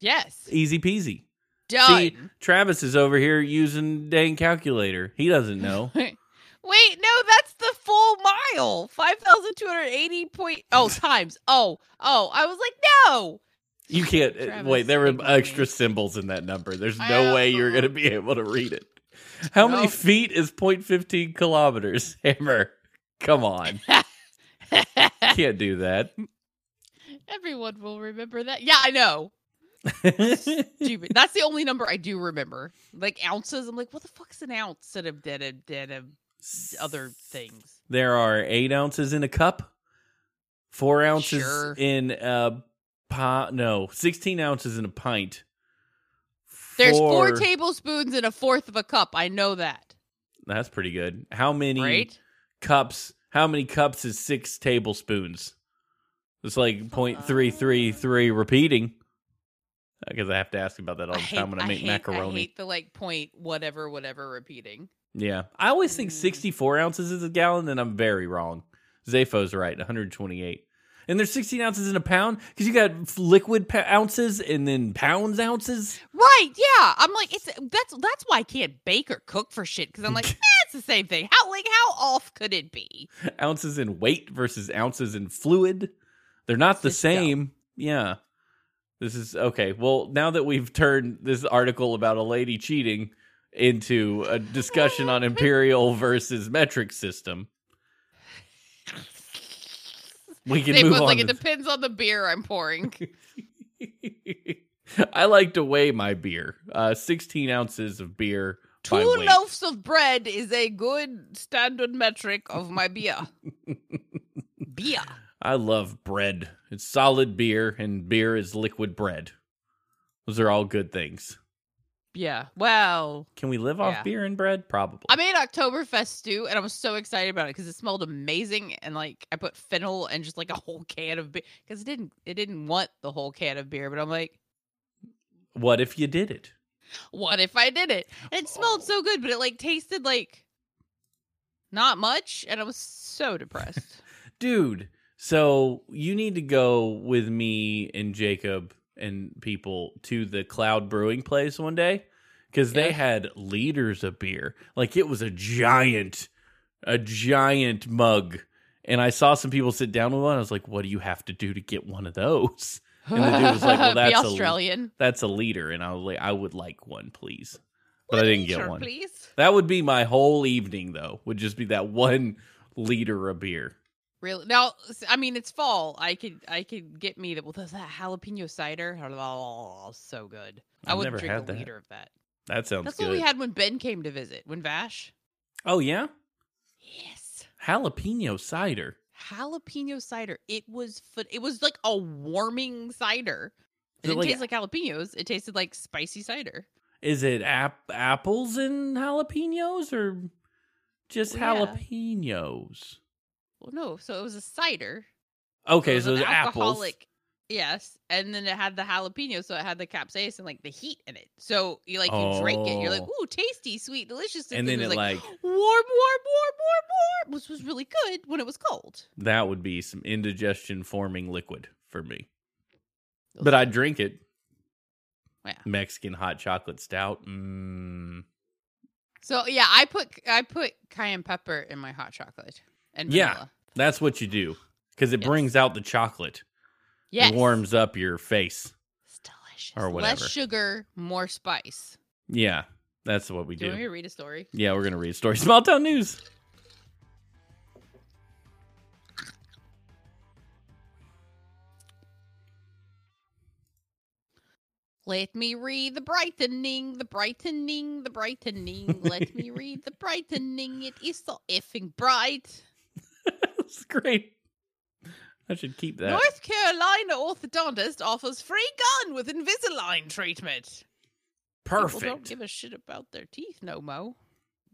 Yes. Easy peasy. Done. See, Travis is over here using dang calculator. He doesn't know. [LAUGHS] Wait, no, that's the full mile. 5,280 point. Oh, [LAUGHS] times. Oh, oh. I was like, no. You can't. uh, Travis, wait, there were extra symbols in that number. There's no way you're going to be able to read it. How many feet is 0.15 kilometers? [LAUGHS] Hammer. Come on. [LAUGHS] Can't do that. Everyone will remember that. Yeah, I know. Stupid. That's the only number I do remember. Like ounces. I'm like, what the fuck's an ounce? Instead of dead, of dead, of other things. There are eight ounces in a cup, four ounces Sure. in a pot. No, 16 ounces in a pint. There's four tablespoons in a fourth of a cup. I know that. That's pretty good. How many Right? cups? How many cups is six tablespoons? It's like point three three uh. three repeating. Because I have to ask about that all the time when I make hate, macaroni. I hate the like point whatever whatever repeating. Yeah, I always think Mm. 64 ounces is a gallon, and I'm very wrong. Zafo's right, 128. And there's 16 ounces in a pound because you got liquid pa- ounces and then pounds ounces. Right? Yeah. I'm like, it's that's that's why I can't bake or cook for shit because I'm like, [LAUGHS] eh, it's the same thing. How like how off could it be? ounces in weight versus ounces in fluid. They're not the It's dumb. same. Yeah. This is okay. Well, now that we've turned this article about a lady cheating into a discussion on imperial versus metric system, we can move on. like it depends on the beer I'm pouring. [LAUGHS] I like to weigh my beer. Uh, 16 ounces of beer. Two loaves of bread is a good standard metric of my beer. [LAUGHS] beer. I love bread. It's solid beer, and beer is liquid bread. Those are all good things. Yeah. Well, Can we live off Yeah. beer and bread? Probably. I made Oktoberfest stew and I was so excited about it because it smelled amazing and like I put fennel and just like a whole can of beer because it didn't it didn't want the whole can of beer, but I'm like, what if you did it? what if I did it? And it smelled so good, but it like tasted like not much, and I was so depressed. [LAUGHS] Dude, so you need to go with me and Jacob and people to the Cloud Brewing place one day because they Yeah. had liters of beer. Like it was a giant, a giant mug. And I saw some people sit down with one. I was like, what do you have to do to get one of those? And the dude was like, well, [LAUGHS] that's Be a- Australian. That's a liter. And I was like, I would like one, please. But I didn't get one. please. That would be my whole evening, though, would just be that one liter of beer. Really? Now, I mean, it's fall. I could, I could get me that. Well, there's that jalapeno cider. Oh, oh, so good. I I've would never drink had a that. liter of that. That sounds That's good. what we had when Ben came to visit. When Vash. Oh, yeah? Yes. Jalapeno cider. Jalapeno cider. It was. It was like a warming cider. It it didn't like- taste like jalapenos. It tasted like spicy cider. Is it ap- apples and jalapenos or just jalapenos? Well, no. So it was a cider. Okay, so it so, it was an apples. alcoholic. Yes, and then it had the jalapeno, so it had the capsaicin, like the heat in it. So you like you drink it, you're like, Oh. ooh, tasty, sweet, delicious. And then was it like, warm, warm, warm, warm, warm, which was really good when it was cold. that would be some indigestion forming liquid for me. But I'd drink it. Yeah. Mexican hot chocolate stout. Mm. So yeah, I put I put cayenne pepper in my hot chocolate and Yeah. That's what you do because it Yes. brings out the chocolate. Yes, It warms up your face. It's delicious. or whatever. Less sugar, more spice. Yeah, that's what we Do you want me to read a story? Yeah, we're gonna read a story. [LAUGHS] Small town news. Let me read the brightening, the brightening, the brightening. Let me read the brightening. It is so effing bright. That's great. I should keep that. North Carolina orthodontist offers free gun with Invisalign treatment. Perfect. People don't give a shit about their teeth no mo.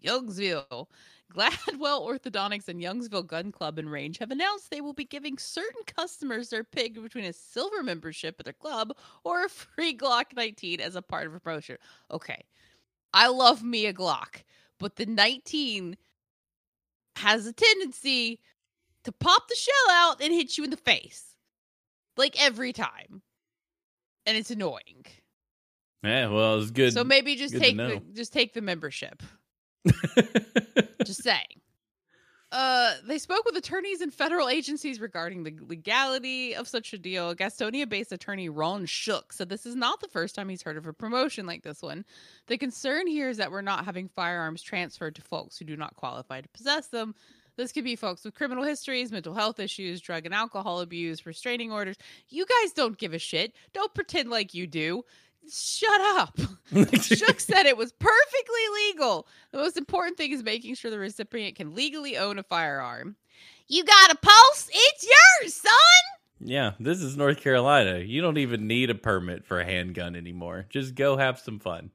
Youngsville. Gladwell Orthodontics and Youngsville Gun Club and Range have announced they will be giving certain customers their pick between a silver membership at their club or a free Glock 19 as a part of a promotion. Okay. I love me a Glock, but the 19 has a tendency to pop the shell out and hit you in the face. Like every time. And it's annoying. Yeah, well, it's good. So maybe just take the, just take the membership. [LAUGHS] Just saying. Uh, they spoke with attorneys and federal agencies regarding the legality of such a deal. Gastonia-based attorney Ron Shook said this is not the first time he's heard of a promotion like this one. The concern here is that we're not having firearms transferred to folks who do not qualify to possess them. This could be folks with criminal histories, mental health issues, drug and alcohol abuse, restraining orders. You guys don't give a shit. Don't pretend like you do. Shut up. [LAUGHS] Shook said it was perfectly legal. The most important thing is making sure the recipient can legally own a firearm. You got a pulse? It's yours, son. Yeah, this is North Carolina. You don't even need a permit for a handgun anymore. Just go have some fun.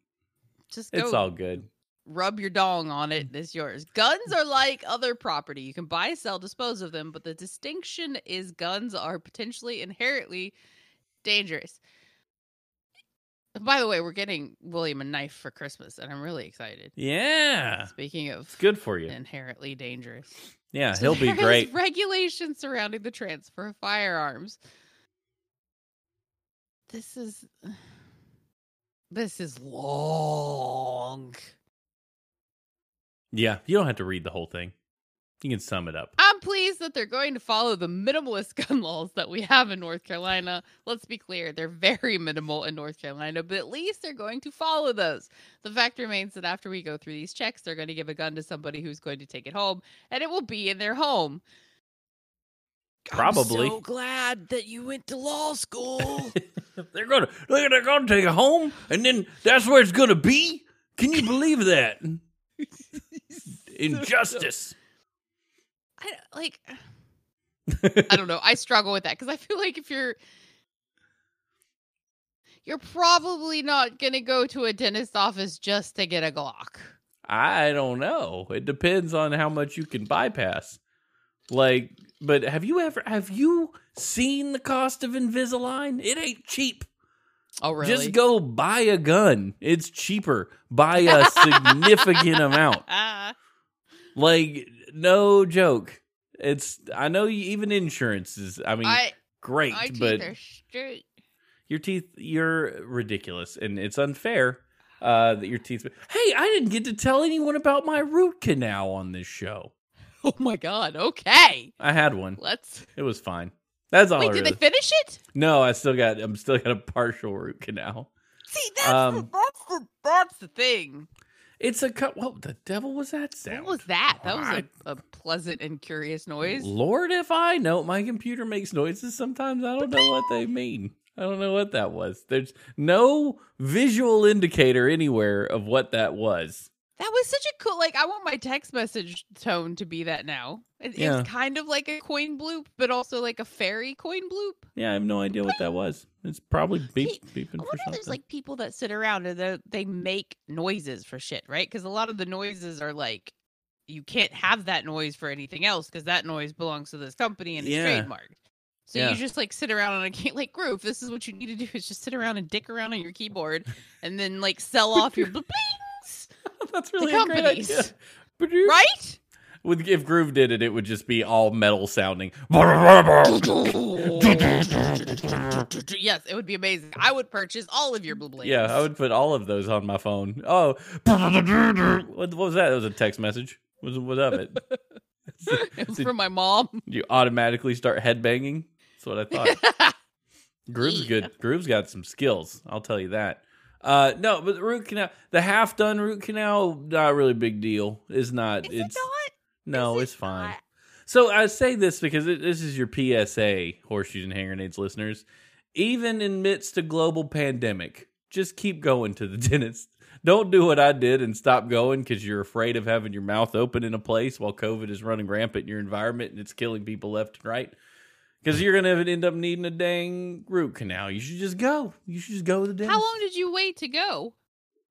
Just go It's all good. Rub your dong on it. Mm. It's yours. Guns are like other property. You can buy, sell, dispose of them, but the distinction is guns are potentially inherently dangerous. By the way, we're getting William a knife for Christmas, and I'm really excited. Yeah. Speaking of It's good for you. inherently dangerous. Yeah, So he'll be [LAUGHS] great. Regulations surrounding the transfer of firearms. This is [SIGHS] this is long. Yeah, you don't have to read the whole thing. You can sum it up. I'm pleased that they're going to follow the minimalist [LAUGHS] gun laws that we have in North Carolina. Let's be clear, they're very minimal in North Carolina, but at least they're going to follow those. The fact remains that after we go through these checks, they're going to give a gun to somebody who's going to take it home, and it will be in their home. Probably. I'm so glad that you went to law school. [LAUGHS] they're gonna they're they're gonna take it home, and then that's where it's gonna be. Can you believe that? [LAUGHS] Injustice. I like I don't [LAUGHS] know. I struggle with that because I feel like if you're you're probably not gonna go to a dentist office just to get a Glock. I don't know. It depends on how much you can bypass. Like, but have you ever have you seen the cost of Invisalign? It ain't cheap. Oh really? Just go buy a gun. It's cheaper. Buy a significant amount. [LAUGHS] Like, no joke. It's I know you, even insurance is. I mean, I great, my teeth but are straight. your teeth you're ridiculous, and it's unfair uh, that your teeth. Hey, I didn't get to tell anyone about my root canal on this show. [LAUGHS] Oh my god. Okay. I had one. Let's. It was fine. That's all. Wait, did really- they finish it? No, I still got. I'm still got a partial root canal. See, that's the Um, that's the that's the thing. It's a cut. What the devil was that sound? What was that? That was a pleasant and curious noise. Lord, if I know, my computer makes noises sometimes. I don't know what they mean. I don't know what that was. There's no visual indicator anywhere of what that was. That was such a cool. Like, I want my text message tone to be that now. It, Yeah. It's kind of like a coin bloop, but also like a fairy coin bloop. Yeah, I have no idea what that was. It's probably beep, beeping I for wonder if there's like people that sit around and they- make noises for shit, right? Because a lot of the noises are like, you can't have that noise for anything else because that noise belongs to this company and it's Yeah. trademarked. So Yeah. you just like sit around on a key- [LAUGHS] like groove. This is what you need to do is just sit around and dick around on your keyboard and then like sell [LAUGHS] off your blings, [LAUGHS] That's really a great idea. right? With if Groove did it, it would just be all metal sounding. [LAUGHS] yes, it would be amazing. I would purchase all of your blue blings. Yeah, I would put all of those on my phone. Oh, what, what was that? That was a text message. What was of it? [LAUGHS] It was from my mom. you automatically start headbanging. That's what I thought. Groove's good. Groove's got some skills. I'll tell you that. Uh, no, but the root canal, the half done root canal, not really big deal. It's not. Is it's it not? no, Is it it's fine. not? So I say this because it, this is your PSA, horseshoes and hand grenades listeners. Even in midst of global pandemic, just keep going to the [LAUGHS] dentist. Don't do what I did and stop going because you're afraid of having your mouth open in a place while COVID is running rampant in your environment and it's killing people left and right. Because you're gonna end up needing a dang root canal. You should just go. You should just go to the dentist. How long did you wait to go?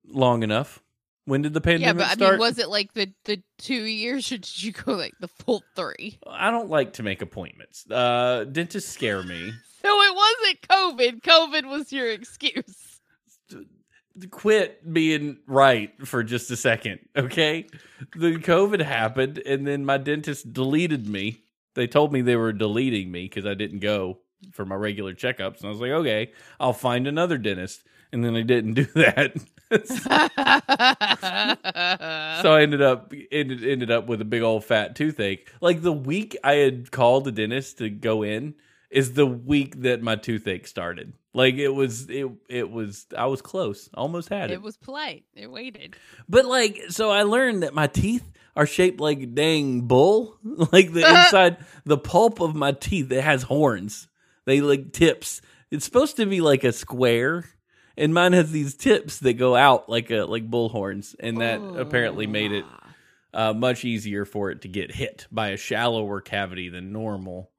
Long enough. When did the pandemic Yeah, but I start? mean, was it like the the two years, or did you go like the full three? I don't like to make appointments. Uh, dentists scare me. [LAUGHS] So it wasn't COVID. COVID was your excuse. quit being right for just a second, okay? The COVID happened, and then my dentist deleted me. They told me they were deleting me because I didn't go for my regular checkups. And I was like, okay, I'll find another dentist. and then I didn't [LAUGHS] do that. [LAUGHS] so I ended up ended, ended up with a big old fat toothache. Like the week I had called the dentist to go in is the week that my toothache started. Like it was it it was I was close. Almost had it. it was polite. It waited. But like so I learned that my teeth are shaped like dang bull. [LAUGHS] Like the [LAUGHS] inside the pulp of my teeth it has horns. They like tips. It's supposed to be like a square. And mine has these tips that go out like a like bull horns, and that apparently made it uh, much easier for it to get hit by a shallower cavity than normal.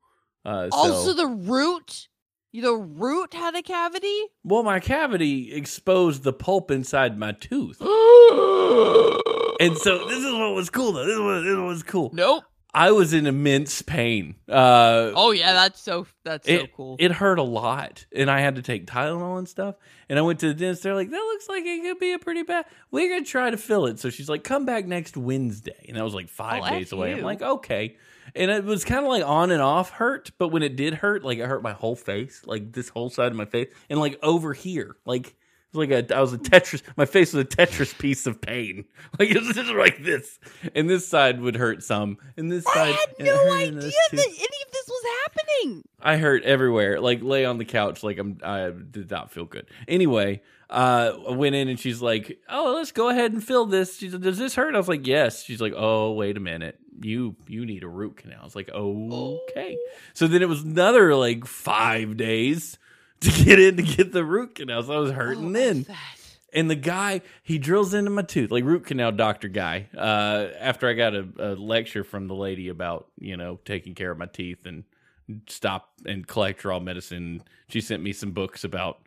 Uh, so, Also, the root. The root had a cavity. well, my cavity exposed the pulp inside my tooth, [GASPS] [LAUGHS] and so this is what was cool though. This was this was cool. Nope. I was in immense pain. Uh, Oh yeah, that's so that's so cool. it hurt a lot, and I had to take Tylenol and stuff. And I went to the dentist. They're like, "That looks like it could be a pretty bad. We're gonna try to fill it." So she's like, "Come back next Wednesday," and that was like five Oh, days away. I'm like, "Okay." And it was kind of like on and off hurt, but when it did hurt, like it hurt my whole face, like this whole side of my face, and like over here, like it was like a, I was a Tetris. My face was a Tetris piece of pain. [LAUGHS] Like it was just like this, and this side would hurt some, and this I side. had no idea that any of this was happening. I hurt everywhere. Like lay on the couch, like I'm. I did not feel good. Anyway, uh, I went in and she's like, "Oh, let's go ahead and fill this." She's like, "Does this hurt?" I was like, "Yes." She's like, "Oh, wait a minute. You you need a root canal." I was like, "Okay." So then it was another like five days [LAUGHS] to get in to get the root canal. So I was hurting Oh, then. And the guy, he drills into my tooth, like root canal doctor guy. Uh, after I got a, a lecture from the lady about, you know, taking care of my teeth and stop and cholesterol medicine. She sent me some books about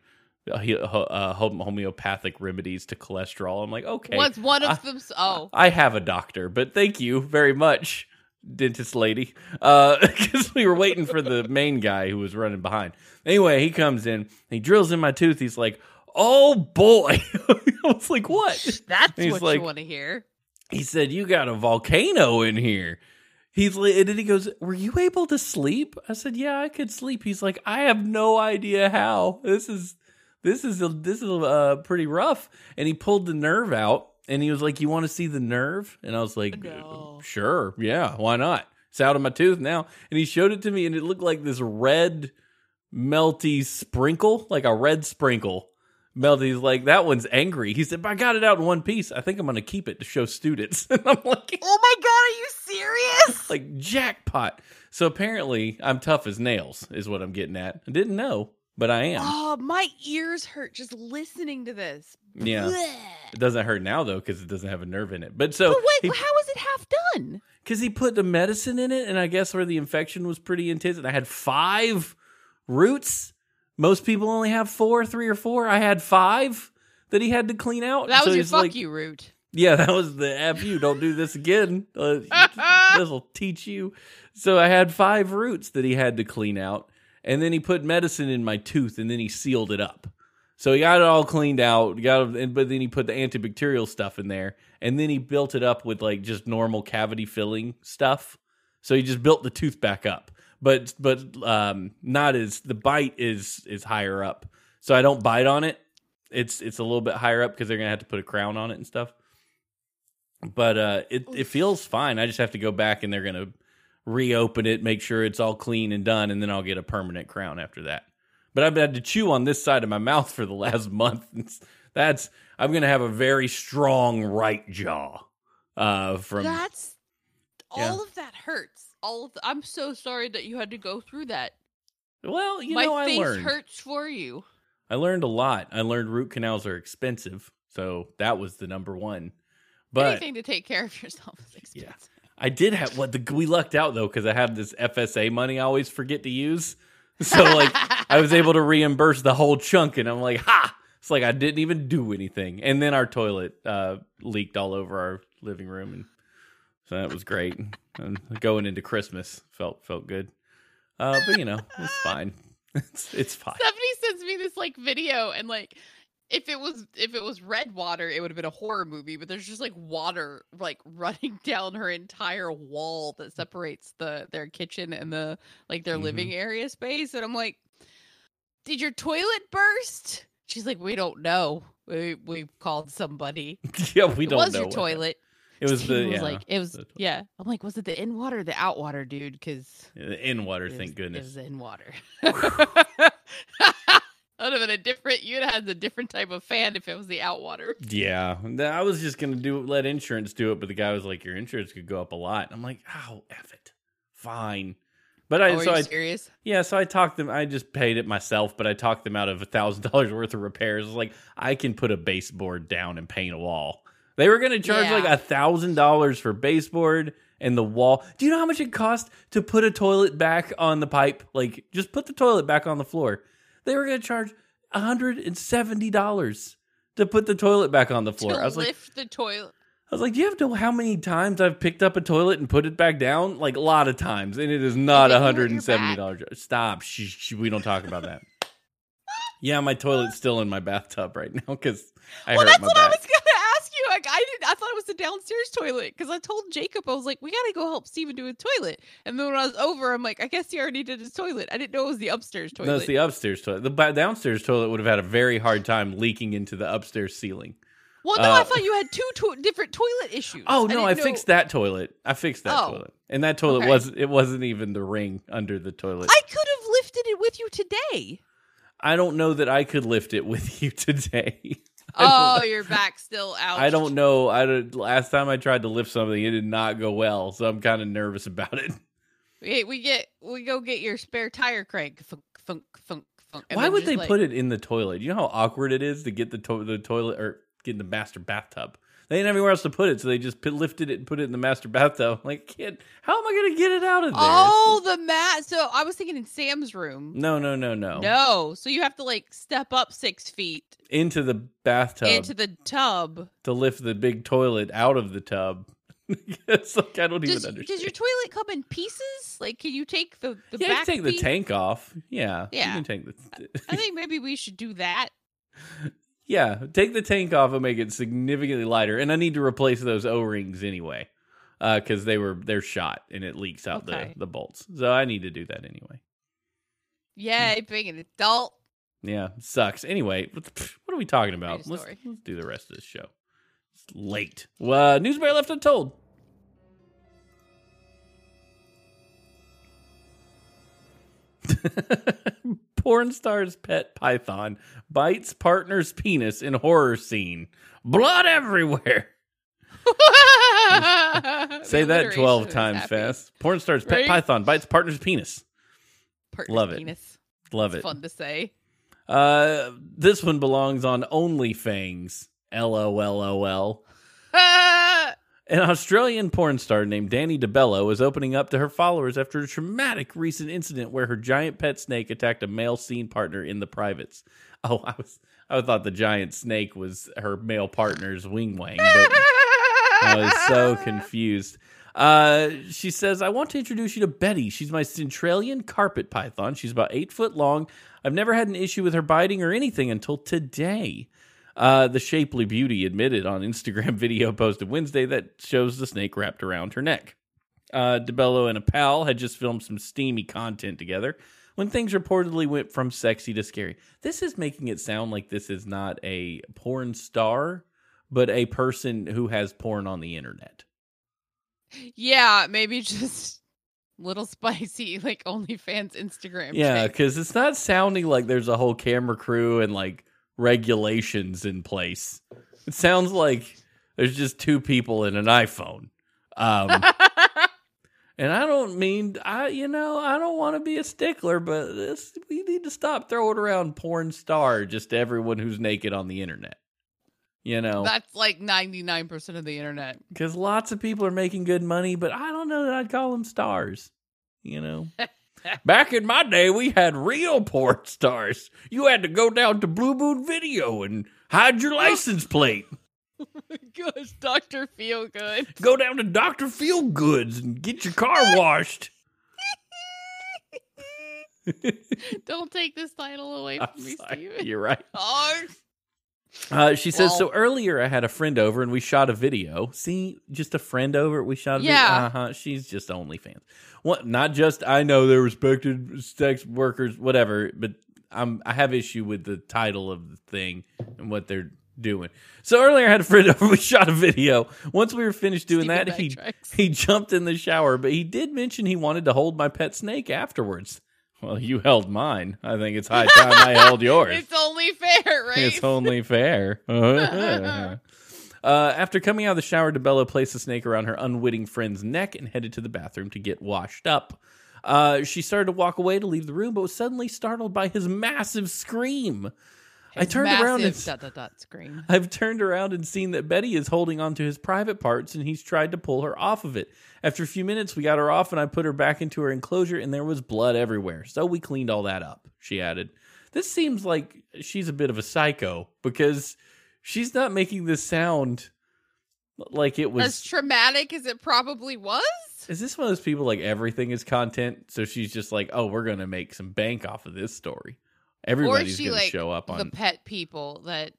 uh, uh, home- homeopathic remedies to cholesterol. I'm like, okay, What's one I- of them? Oh, I have a doctor, but thank you very much, dentist lady. Uh, [LAUGHS] because we were waiting for the main guy who was running behind. Anyway, he comes in, he drills in my tooth. He's like, "Oh boy!" [LAUGHS] I was like, "What?" that's what like- you want to hear. He said, "You got a volcano in here." He's like, and then he goes, "Were you able to sleep?" I said, "Yeah, I could sleep." He's like, "I have no idea how. This is, this is, this is uh pretty rough." And he pulled the nerve out, and he was like, "You want to see the nerve?" And I was like, No. "Sure, yeah, why not?" It's out of my tooth now, and he showed it to me, and it looked like this red, melty sprinkle, like a red sprinkle. Melty's like, that one's angry. He said, but I got it out in one piece. I think I'm going to keep it to show students. [LAUGHS] And I'm like, Oh my god, are you serious? [LAUGHS] like jackpot. So apparently I'm tough as nails is what I'm getting at. I didn't know, but I am. Oh, my ears hurt just listening to this. Yeah. Bleh. It doesn't hurt now though because it doesn't have a nerve in it. But so But wait, he, how is it half done? because he put the medicine in it, and I guess where the infection was pretty intense, and I had five roots. Most people only have four, three or four. I had five that he had to clean out. That So was your fuck like, you root. Yeah, that was the F you. Don't do this again. Uh, [LAUGHS] this will teach you. So I had five roots that he had to clean out. And then he put medicine in my tooth and then he sealed it up. So he got it all cleaned out, got it, but then he put the antibacterial stuff in there, and then he built it up with like just normal cavity filling stuff. So he just built the tooth back up, but but um, not as the bite is is higher up. So I don't bite on it. It's it's a little bit higher up because they're gonna have to put a crown on it and stuff. But uh, it it feels fine. I just have to go back and they're gonna reopen it, make sure it's all clean and done, and then I'll get a permanent crown after that. But I've had to chew on this side of my mouth for the last [LAUGHS] month. That's I'm gonna have a very strong right jaw. Uh, from That's Yeah. all of that hurts. All of the, I'm so sorry that you had to go through that. well, you My know, I face learned. hurts for you. I learned a lot. I learned root canals are expensive, so that was the number one. But Anything to take care of yourself is Yeah. I did have what the we lucked out though because I had this FSA money I always forget to use. [LAUGHS] So like I was able to reimburse the whole chunk, and I'm like, ha! It's like I didn't even do anything. And then our toilet uh, leaked all over our living room, and so that was great. And going into Christmas felt felt good. Uh, but you know, it's fine. [LAUGHS] It's it's fine. Stephanie sends me this like video and like if it was if it was red water, it would have been a horror movie, but there's just like water like [LAUGHS] running down her entire wall that mm. separates the their kitchen and the like their living mm-hmm. area space. And I'm like, Did your toilet burst? She's like, we don't know. We we called somebody. [LAUGHS] yeah, we it don't was know. your what toilet. It was [LAUGHS] the was yeah, like it was yeah. I'm like, was it the in water or the out water, dude? Because the in water. Thank was, goodness. it was in water. Would have been a different. You'd have had a different type of fan if it was the Outwater. Yeah, I was just gonna do let insurance do it, but the guy was like, "Your insurance could go up a lot." I'm like, "Oh, f it, fine." But I Oh, are so you I serious? yeah, so I talked them. I just paid it myself, but I talked them out of a thousand [LAUGHS] dollars worth of repairs. I was like, I can put a baseboard down and paint a wall. They were gonna charge like a thousand dollars for baseboard and the wall. Do you know how much it cost to put a toilet back on the pipe? Like, just put the toilet back on the floor. They were gonna charge hundred and seventy dollars to put the toilet back on the floor. to I was like, lift the toilet. I was like, do you have to know how many times I've picked up a toilet and put it back down? Like a lot of times, and it is not Did it a hurt hundred and seventy dollars. Stop. We don't talk about that. [LAUGHS] yeah, my toilet's still in my bathtub right now because I well, hurt my back. Like, I didn't. I thought it was the downstairs toilet because I told Jacob I was like, we gotta go help Steven do his toilet. And then when I was over, I'm like, I guess he already did his toilet. I didn't know it was the upstairs toilet. No, it's the upstairs toilet. The downstairs toilet would have had a very hard time leaking into the upstairs ceiling. well, no, I uh, thought you had two to- different toilet issues. Oh no, I, know- fixed that toilet. I fixed that Oh. toilet, and that toilet Okay. was it wasn't even the ring under the toilet. I could have lifted it with you today. I don't know that I could lift it with [LAUGHS] you today. Oh, [LAUGHS] your back's still out. I don't know. I don't, last time I tried to lift something, it did not go well, so I'm kind of nervous about it. We, we get we go get your spare tire crank. Funk, funk, funk, funk. Why would they like- put it in the toilet? You know how awkward it is to get the to- the toilet or get in the master bathtub. They didn't have anywhere else to put it, so they just put, lifted it and put it in the master bathtub. [LAUGHS] Like, kid, how am I going to get it out of there? Oh, the mat. So I was thinking in Sam's room. no, no, no, no, No, so you have to like step up six feet Into the bathtub into the tub. to lift the big toilet out of the tub. [LAUGHS] it's like I don't Does, even understand. does your toilet come in pieces? Like, can you take the the yeah, back take the tank off. Yeah, Yeah. You can take the. I think maybe we should do that. [LAUGHS] Yeah, take the tank off and make it significantly lighter. And I need to replace those O rings anyway, because they were they're shot and it leaks out Okay. the the bolts. So I need to do that anyway. Yay, being an adult. Yeah, sucks. Anyway, what, are we talking about? Let's, let's do the rest of this show. It's late. Well, uh, Newsbear left untold. [LAUGHS] Porn star's pet python bites partner's penis in horror scene. Blood everywhere. [LAUGHS] Say that 12 times fast. Porn star's pet Right? python bites partner's penis. Love it. Penis. Love It's it. fun to say. Uh, this one belongs on OnlyFangs. LOLOL. [LAUGHS] An Australian porn star named Danny DeBello is opening up to her followers after a traumatic recent incident where her giant pet snake attacked a male scene partner in the privates. Oh, I was I thought the giant snake was her male partner's wing wang, but I was so confused. Uh, she says, I want to introduce you to Betty. She's my Centralian carpet python. She's about eight foot long. I've never had an issue with her biting or anything until today. Uh, the shapely beauty admitted on Instagram [LAUGHS] video posted Wednesday that shows the snake wrapped around her neck. Uh, DeBello and a pal had just filmed some steamy content together when things reportedly went from sexy to scary. This is making it sound like this is not a porn star, but a person who has porn on the internet. yeah, maybe [LAUGHS] just little spicy, like OnlyFans Instagram. Yeah, because it's not sounding like there's a whole camera crew and like regulations in place. It sounds like there's just two people in an iPhone. Um, [LAUGHS] and I don't mean I, you know, I don't want to be a stickler, but this we need to stop throwing around porn star just to everyone who's naked on the internet. You know, That's like 99% of the internet. because lots of people are making good money, but I don't know that I'd call them stars. You know, [LAUGHS] back in my day, we had real porn stars. You had to go down to Blue Moon Video and hide your license plate. Gosh, Dr. Feel Good. Go down to Doctor Feelgoods and get your car [LAUGHS] washed. [LAUGHS] Don't take this title away [LAUGHS] I'm from me, sorry. Steven. You're right. Oh, Uh, she says, Well- so earlier I had a friend over and we shot a video. See, just a friend over, we shot a video. Yeah. Uh-huh. She's just OnlyFans. What? Not just, I know they're respected sex workers, whatever, but I'm I have issue with the title of the thing and what they're doing. So earlier I had a friend [LAUGHS] over. We shot a video. Once we were finished doing that, he he jumped in the shower, but he did mention he wanted to hold my pet snake afterwards. Well, you held mine. I think it's high time I held [LAUGHS] yours. It's only fair, right? It's only fair. [LAUGHS] [LAUGHS] uh, after coming out of the shower, DeBella placed the snake around her unwitting friend's neck and headed to the bathroom to get washed up. Uh, she started to walk away to leave the room, but was suddenly startled by his massive scream. I turned around and dot dot dot scream. I've turned around and seen that Betty is holding onto his private parts and he's tried to pull her off of it. After a few minutes, we got her off and I put her back into her enclosure and there was blood everywhere. So we cleaned all that up, she added. This seems like she's a bit of a psycho because she's not making this sound like it was. As traumatic as it probably was. is this one of those people like everything is content? So she's just like, oh, we're going to make some bank off of this story. Everybody's she, going to like, show up on The pet people that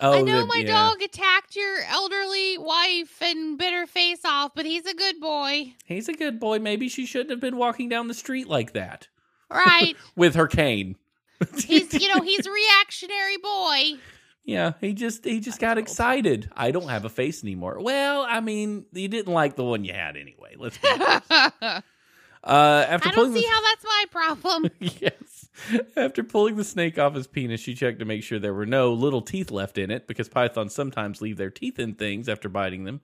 oh, I know the- my yeah. dog attacked your elderly wife and bit her face off, but he's a good boy. He's a good boy. Maybe she shouldn't have been walking down the street like that Right. [LAUGHS] with her cane. [LAUGHS] he's you know, he's a reactionary boy. Yeah, he just he just got excited. I don't have a face anymore. Well, I mean, you didn't like the one you had anyway. Let's be honest. I [LAUGHS] Uh, after I don't see the, how that's my problem. yes, [LAUGHS] after pulling the snake off his penis, she checked to make sure there were no little teeth left in it because pythons sometimes leave their teeth in things after biting them.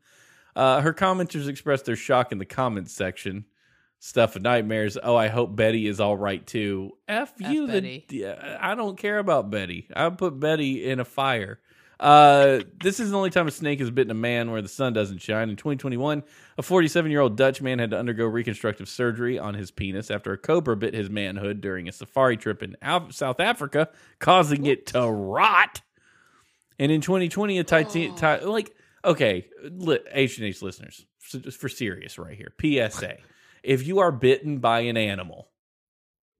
Uh, her commenters expressed their shock in the comments section. Stuff of nightmares. Oh, I hope Betty is all right too. F, F you, Betty. the I don't care about Betty. I put Betty in a fire. Uh, this is the only time a snake has bitten a man where the sun doesn't shine. In 2021, a 47 year old Dutch man had to undergo reconstructive surgery on his penis after a cobra bit his manhood during a safari trip in South Africa, causing it to rot. And in 2020, a Titan, ti- like, okay, li- H&H listeners, for, for serious right here. PSA. if you are bitten by an animal,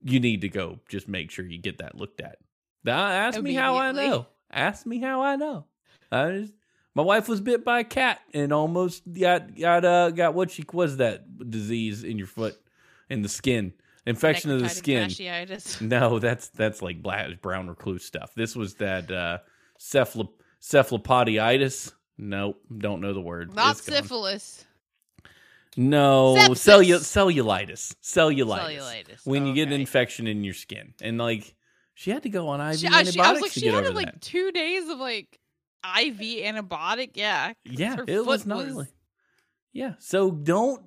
you need to go just make sure you get that looked at. Now, ask me how I know. Ask me how I know. I just, my wife was bit by a cat and almost got got uh got what she was that disease in your foot in the skin infection of the skin. fasciitis. [LAUGHS] No, that's that's like black brown recluse stuff. This was that uh cephalop- cephalopodiitis. Nope, don't know the word. Not It's gone. syphilis. No, Sepsis. cellu- cellulitis. Cellulitis. Cellulitis. When you get an infection in your skin, and like she had to go on IV She, antibiotics she, I was like, she had like that. two days of like IV antibiotic. Yeah, Yeah, it was gnarly. Yeah, so don't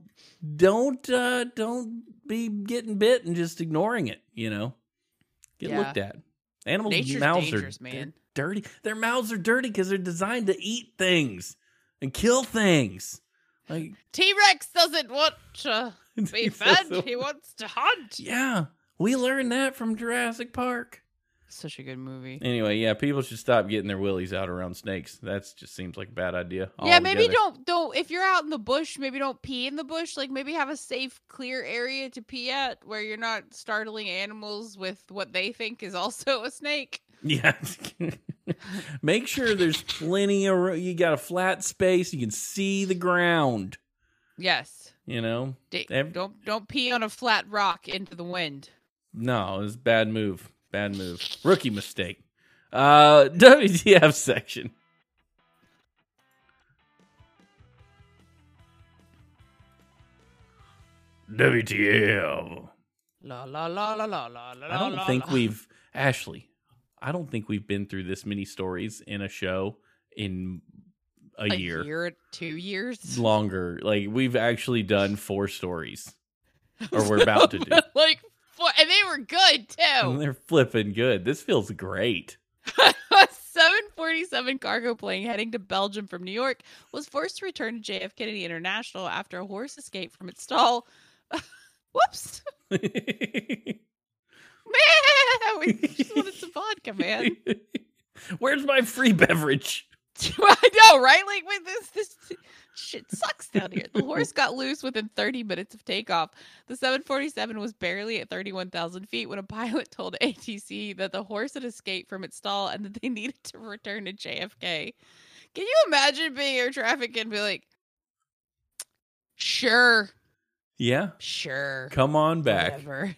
don't uh don't be getting bit and just ignoring it. You know, get Yeah. looked at. Animals' Nature's mouths are man. dirty. Their mouths are dirty because they're designed to eat things and kill things. Like T Rex doesn't want to [LAUGHS] be fed. He wants to hunt. yeah, we learned that from Jurassic Park. Such a good movie. Anyway, yeah, people should stop getting their willies out around snakes. That just seems like a bad idea. yeah, maybe don't don't if you're out in the bush, maybe don't pee in the bush. Like maybe have a safe, clear area to pee at where you're not startling animals with what they think is [LAUGHS] also a snake. Yeah. [LAUGHS] Make sure there's plenty of you got a flat space, you can see the ground, Yes. you know? D- don't don't pee on a flat rock into the wind. No, it's a bad move. Bad move. Rookie mistake. Uh [LAUGHS] WTF section. WTF. La la la la la la la. I don't la, think la. we've Ashley. I don't think we've been through this many stories in a show in a, a year. year, two years. longer. Like we've actually done four stories, [LAUGHS] or we're about to do. [LAUGHS] like, and they were good And too. [LAUGHS] they're flipping good. This feels great. [LAUGHS] A 747 cargo plane heading to Belgium from New York was forced to return to JF Kennedy International after a horse escaped from its stall. [LAUGHS] Whoops, man! We just wanted some vodka, man. Where's my free beverage? [LAUGHS] I know, right? Like, wait, this this shit sucks down here. The [LAUGHS] horse got loose within 30 minutes of takeoff. The 747 was barely at 31,000 feet when a pilot [LAUGHS] told ATC that the horse had escaped from its stall and that they needed to return to JFK. Can you imagine being air traffic and be like, sure, Yeah, sure, come on back. whatever.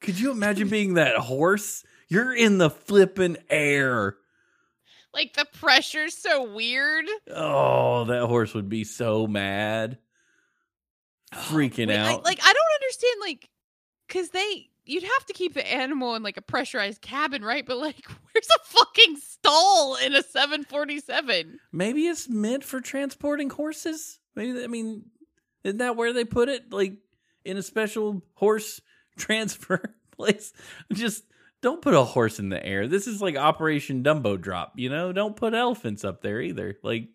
Could you imagine being that horse You're in the flippin' air. Like the pressure's so weird. Oh, that horse would be so mad. [GASPS] Freaking Wait, I- out. like I don't understand, like, because they you'd have to keep the animal in like a pressurized cabin, right? But like, [LAUGHS] where's a fucking stall in a 747? Maybe it's meant for transporting horses. Maybe I mean, isn't that where they put it? Like in a special horse [LAUGHS] transfer place? Just don't put a horse in the air. This is like Operation Dumbo Drop. You know, don't put elephants up there either. Like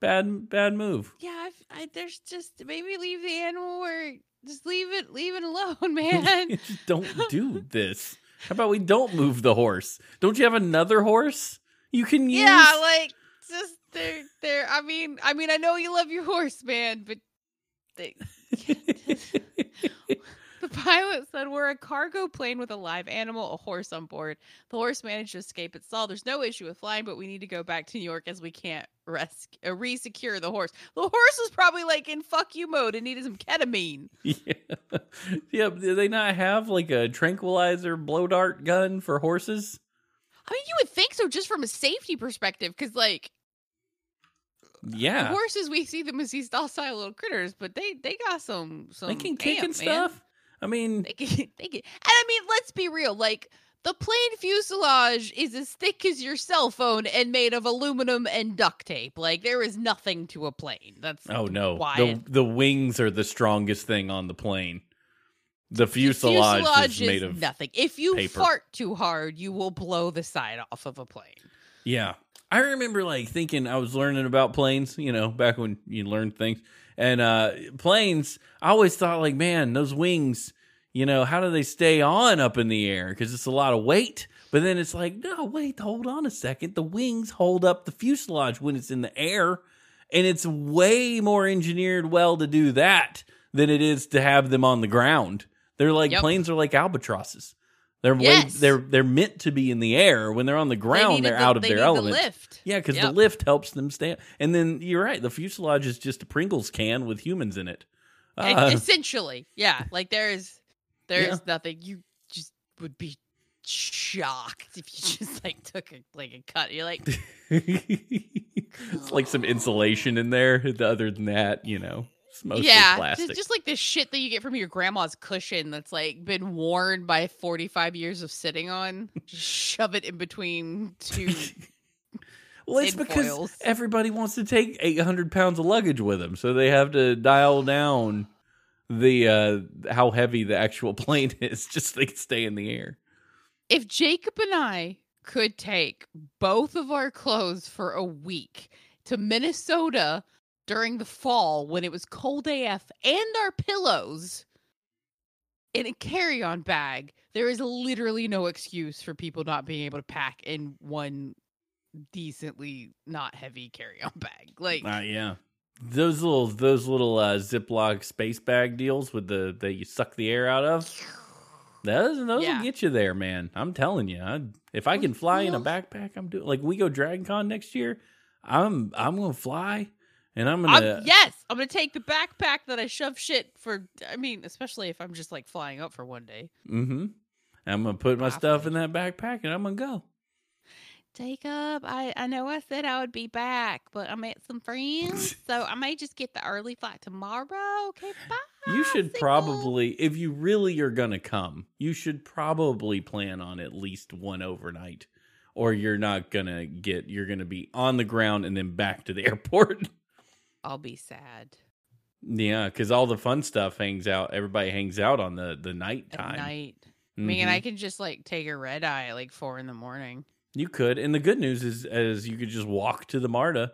bad, bad move. Yeah, I've, I, there's just maybe leave the animal where just leave it, leave it alone, [LAUGHS] man. [LAUGHS] Just don't do this. How about we don't move the horse? Don't you have another horse you can use? yeah, like just they're they're. I mean, I mean, I know you love your horse, man, but they, [LAUGHS] The pilot said, We're a cargo plane with a live animal, a horse on board. The horse managed to escape its stall. There's no issue with flying, but we need to go back to New York as we can't rescue, uh, re-secure the horse. The horse was probably like in fuck you mode and needed some ketamine. [LAUGHS] yeah. yeah. Do they not have like a tranquilizer blow dart gun for horses? I mean, you would think so just from a safety perspective, because like Yeah. horses, we see them as these docile little critters, but they they got some some they can kick amp, and man. I mean, They can, they can, and I mean, let's be real. Like the plane fuselage is as thick as your cell phone and made of aluminum and duct tape. Like there is nothing to a plane. That's oh no. why The it- the wings are the strongest thing on the plane. The fuselage, is made of nothing. If you paper. fart too hard, you will blow the side off of a plane. Yeah. I remember like thinking I was learning about planes, you know, back when you learned things. And uh planes, I always thought like, man, those wings, you know, how do they stay on up in the air cuz it's a lot of weight. But then it's like, no, wait, hold on a second. The wings hold up the fuselage when it's in the air, and it's way more engineered well to do that than it is to have them on the ground. They're like Yep. planes are like albatrosses. They're way, they're they're meant to be in the air. When they're on the ground, needed they're the- out of they their the element. lift. Yeah, because the lift helps them stand. And then you're right, the fuselage is just a Pringles can with humans in it. Uh, Essentially, yeah. Like there is, there is Yeah. nothing. You just would be shocked if you [LAUGHS] just like took a like a cut. You're like, [LAUGHS] it's like some insulation in there. Other than that, you know, mostly yeah, plastic. just, just like the shit that you get from your grandma's cushion that's like been worn by 45 years of sitting on. Just shove it in between two. [LAUGHS] well, it's because foils. everybody wants to take 800 pounds of luggage with them, so they have to dial down the uh how heavy the actual [LAUGHS] plane is just so they can stay in the air. if Jacob and I could take both of our clothes for a week to Minnesota during the fall when it was cold AF and our pillows in a carry on bag, there is literally no excuse for people not being able to pack in one decently not heavy carry on [LAUGHS] bag. Like, Uh, yeah. Those little those little uh, Ziploc space bag deals with the that you suck the air out of. Those those Yeah. will get you there, man. I'm telling you. I, if I can fly in a backpack, I'm doing. Like we go Dragon Con next year, I'm I'm gonna fly, and I'm I'm, gonna yes, I'm gonna take the backpack that I shove shit for. I mean, especially if I'm just like flying up for one day. Mm-hmm. I'm gonna put my stuff in that backpack, and I'm gonna go. Jacob, I, I know I said I would be back, but I met some friends, [LAUGHS] so I may just get the early flight tomorrow. Okay, bye. You should single. probably, if you really are gonna come, you should probably plan on at least one overnight, or you're not gonna get. You're gonna be on the ground and then back to the [LAUGHS] airport. I'll be sad yeah, because all the fun stuff hangs out. Everybody hangs out on the the night at time. night. I mean, I can just like take a red eye at like four in the morning. You could, and the good news is, is you could just walk to the Marta,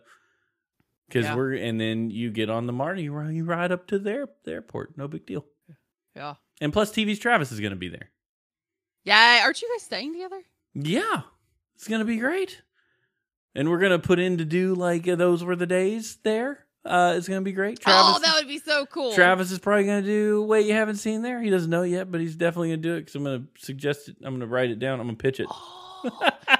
because Yeah. we're, and then you get on the Marta, you ride, you ride up to their the airport, no big deal. Yeah. And plus, TV's Travis is gonna be there. Yeah. Aren't you guys staying together? Yeah, it's gonna be great, and we're gonna put in to do like uh, those were the days there. Uh, it's gonna be great. Travis, oh, that would be so cool. Travis is probably gonna do what you haven't seen there. He doesn't know yet, but he's definitely gonna do it because I'm gonna suggest it. I'm gonna write it down. I'm gonna pitch it. Oh,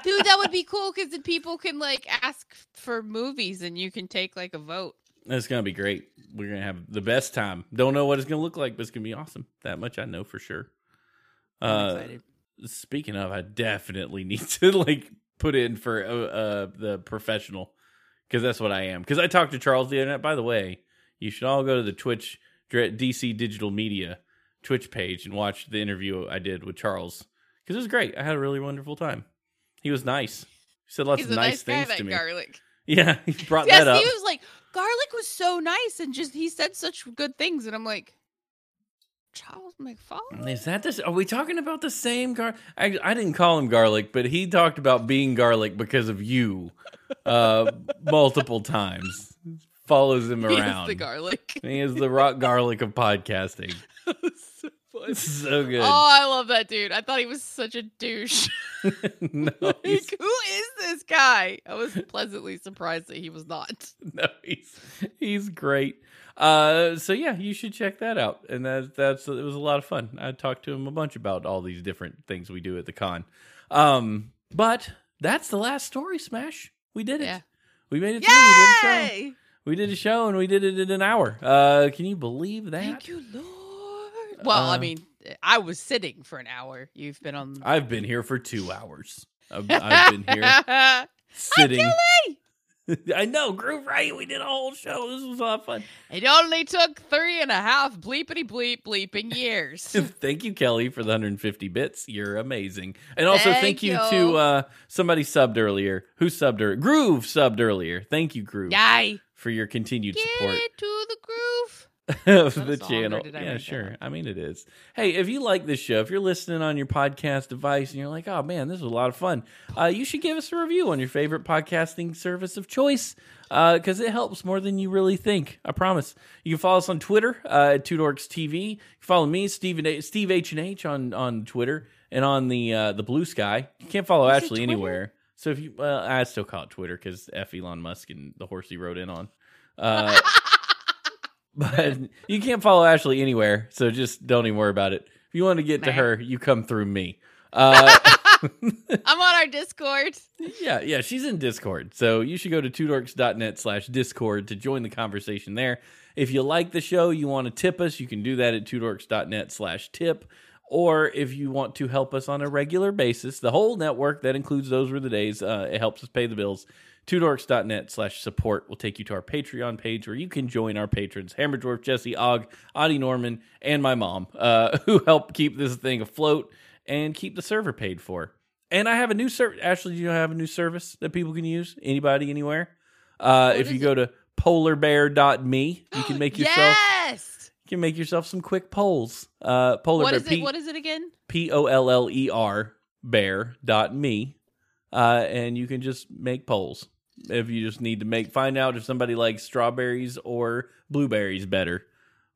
dude, that would be cool because then people can like ask for movies and you can take like a vote. It's gonna be great. We're gonna have the best time. Don't know what it's gonna look like, but it's gonna be awesome. That much I know for sure. I'm Uh, excited. speaking of, I definitely [LAUGHS] need to like put in for uh, uh the professional because that's what I am. Because I talked to Charles the other night. By the way, you should all go to the Twitch DC Digital Media Twitch page and watch the interview I did with Charles because it was great. I had a really wonderful time. He was nice. He said lots He's of nice, nice guy, things to me. garlic. [LAUGHS] Yeah, he brought Yes, that up. he was like, garlic was so nice, and just he said such good things, and I'm like, Charles McFarlane. Is that this? Are we talking about the same gar? I I didn't call him garlic, but he talked about being garlic because of you, uh, [LAUGHS] multiple times. Follows him He is around. the garlic. He is the rock garlic of podcasting. So so [LAUGHS] good. Oh, I love that dude. I thought he was such a douche. [LAUGHS] [LAUGHS] no, like, who is this guy? I was pleasantly surprised that he was not. no, he's he's great. Uh, so yeah, you should check that out. And that that's it was a lot of fun. I talked to him a bunch about all these different things we do at the con. Um, but that's the last story. Smash, we did it. Yeah. We made it through. We did a show. We did a show and we did it in an hour. Uh, can you believe that? Thank you, Lord. Well, I Uh, mean, I was sitting for an hour. You've been on. [LAUGHS] I've been here for two hours. I've, I've been here [LAUGHS] sitting. [LAUGHS] I know, Groove Right. We did a whole show. This was a lot of fun. It only took three and a half bleepity bleep bleeping years. thank you, Kelly, for the 150 bits. You're amazing. And also, thank, Thank you, you. to uh, somebody subbed earlier. Who subbed earlier? Groove subbed earlier. Thank you, Groove, Yay! for your continued Get support to the groove. [LAUGHS] of the a song, or channel. Yeah, make that sure. I mean, it is. Hey, if you like this show, if you're listening on your podcast device and you're like, oh man, this was a lot of fun, uh, you should give us a review on your favorite podcasting service of choice because it helps more than you really think. I promise. You can follow us on Twitter uh, at Two Dorks TV. You can follow me, Steve, A- Steve H and H on on Twitter and on the uh, the Bluesky. You can't follow Is Ashley anywhere. So if you, well, I still call it Twitter because F Elon Musk and the horse he rode in on. [LAUGHS] [LAUGHS] But you can't follow Ashley anywhere, so just don't even worry about it. If you want to get to her, you come through me. [LAUGHS] Uh, [LAUGHS] I'm on our Discord. yeah, yeah, she's in Discord, so you should go to twodorks.net slash Discord to join the conversation there. If you like the show, you want to tip us, you can do that at twodorks.net slash tip. Or if you want to help us on a regular basis, the whole network that includes those were the days, uh, it helps us pay the bills. Twodorks.net slash support will take you to our Patreon page where you can join our patrons, Hammer Dwarf, Jesse, Og, Audie Norman, and my mom, uh, [LAUGHS] who help keep this thing afloat and keep the server paid for. And I have a new service. Ashley, do you have a new service that people can use? Anybody, anywhere? Uh, if you go to pollerbear.me, you can [GASPS] make yourself yes. You can make yourself some quick polls. Uh, poller What bear, is P- it? What is it again? P O L L E R bear dot me, uh, and you can just make polls if you just need to make find out if somebody likes strawberries or blueberries better.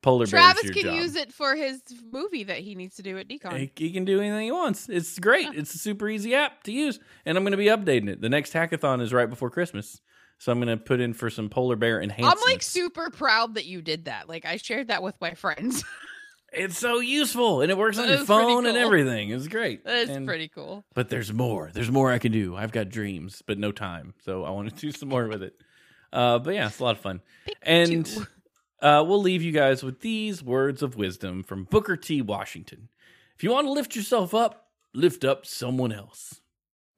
Polar Travis can job. use it for his movie that he needs to do at Decon. He, he can do anything he wants. It's great. It's a super easy app to use, and I'm going to be updating it. The next hackathon is right before Christmas, so I'm going to put in for some poller bear enhancements. I'm like super proud that you did that. Like I shared that with my friends. [LAUGHS] It's so useful, and it works on your phone and everything. It's great. That's pretty cool. But there's more. There's more I can do. I've got dreams, but no time. So I want to do some more with it. Uh, but yeah, it's a lot of fun. And uh, we'll leave you guys with these words of wisdom from Booker T. Washington. If you want to lift yourself up, lift up someone else.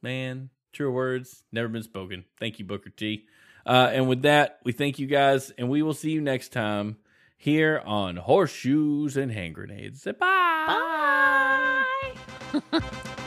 Man, true words, never been spoken. Thank you, Booker T. Uh, and with that, we thank you guys, and we will see you next time here on Horseshoes and Hand Grenades. Bye. Bye. [LAUGHS]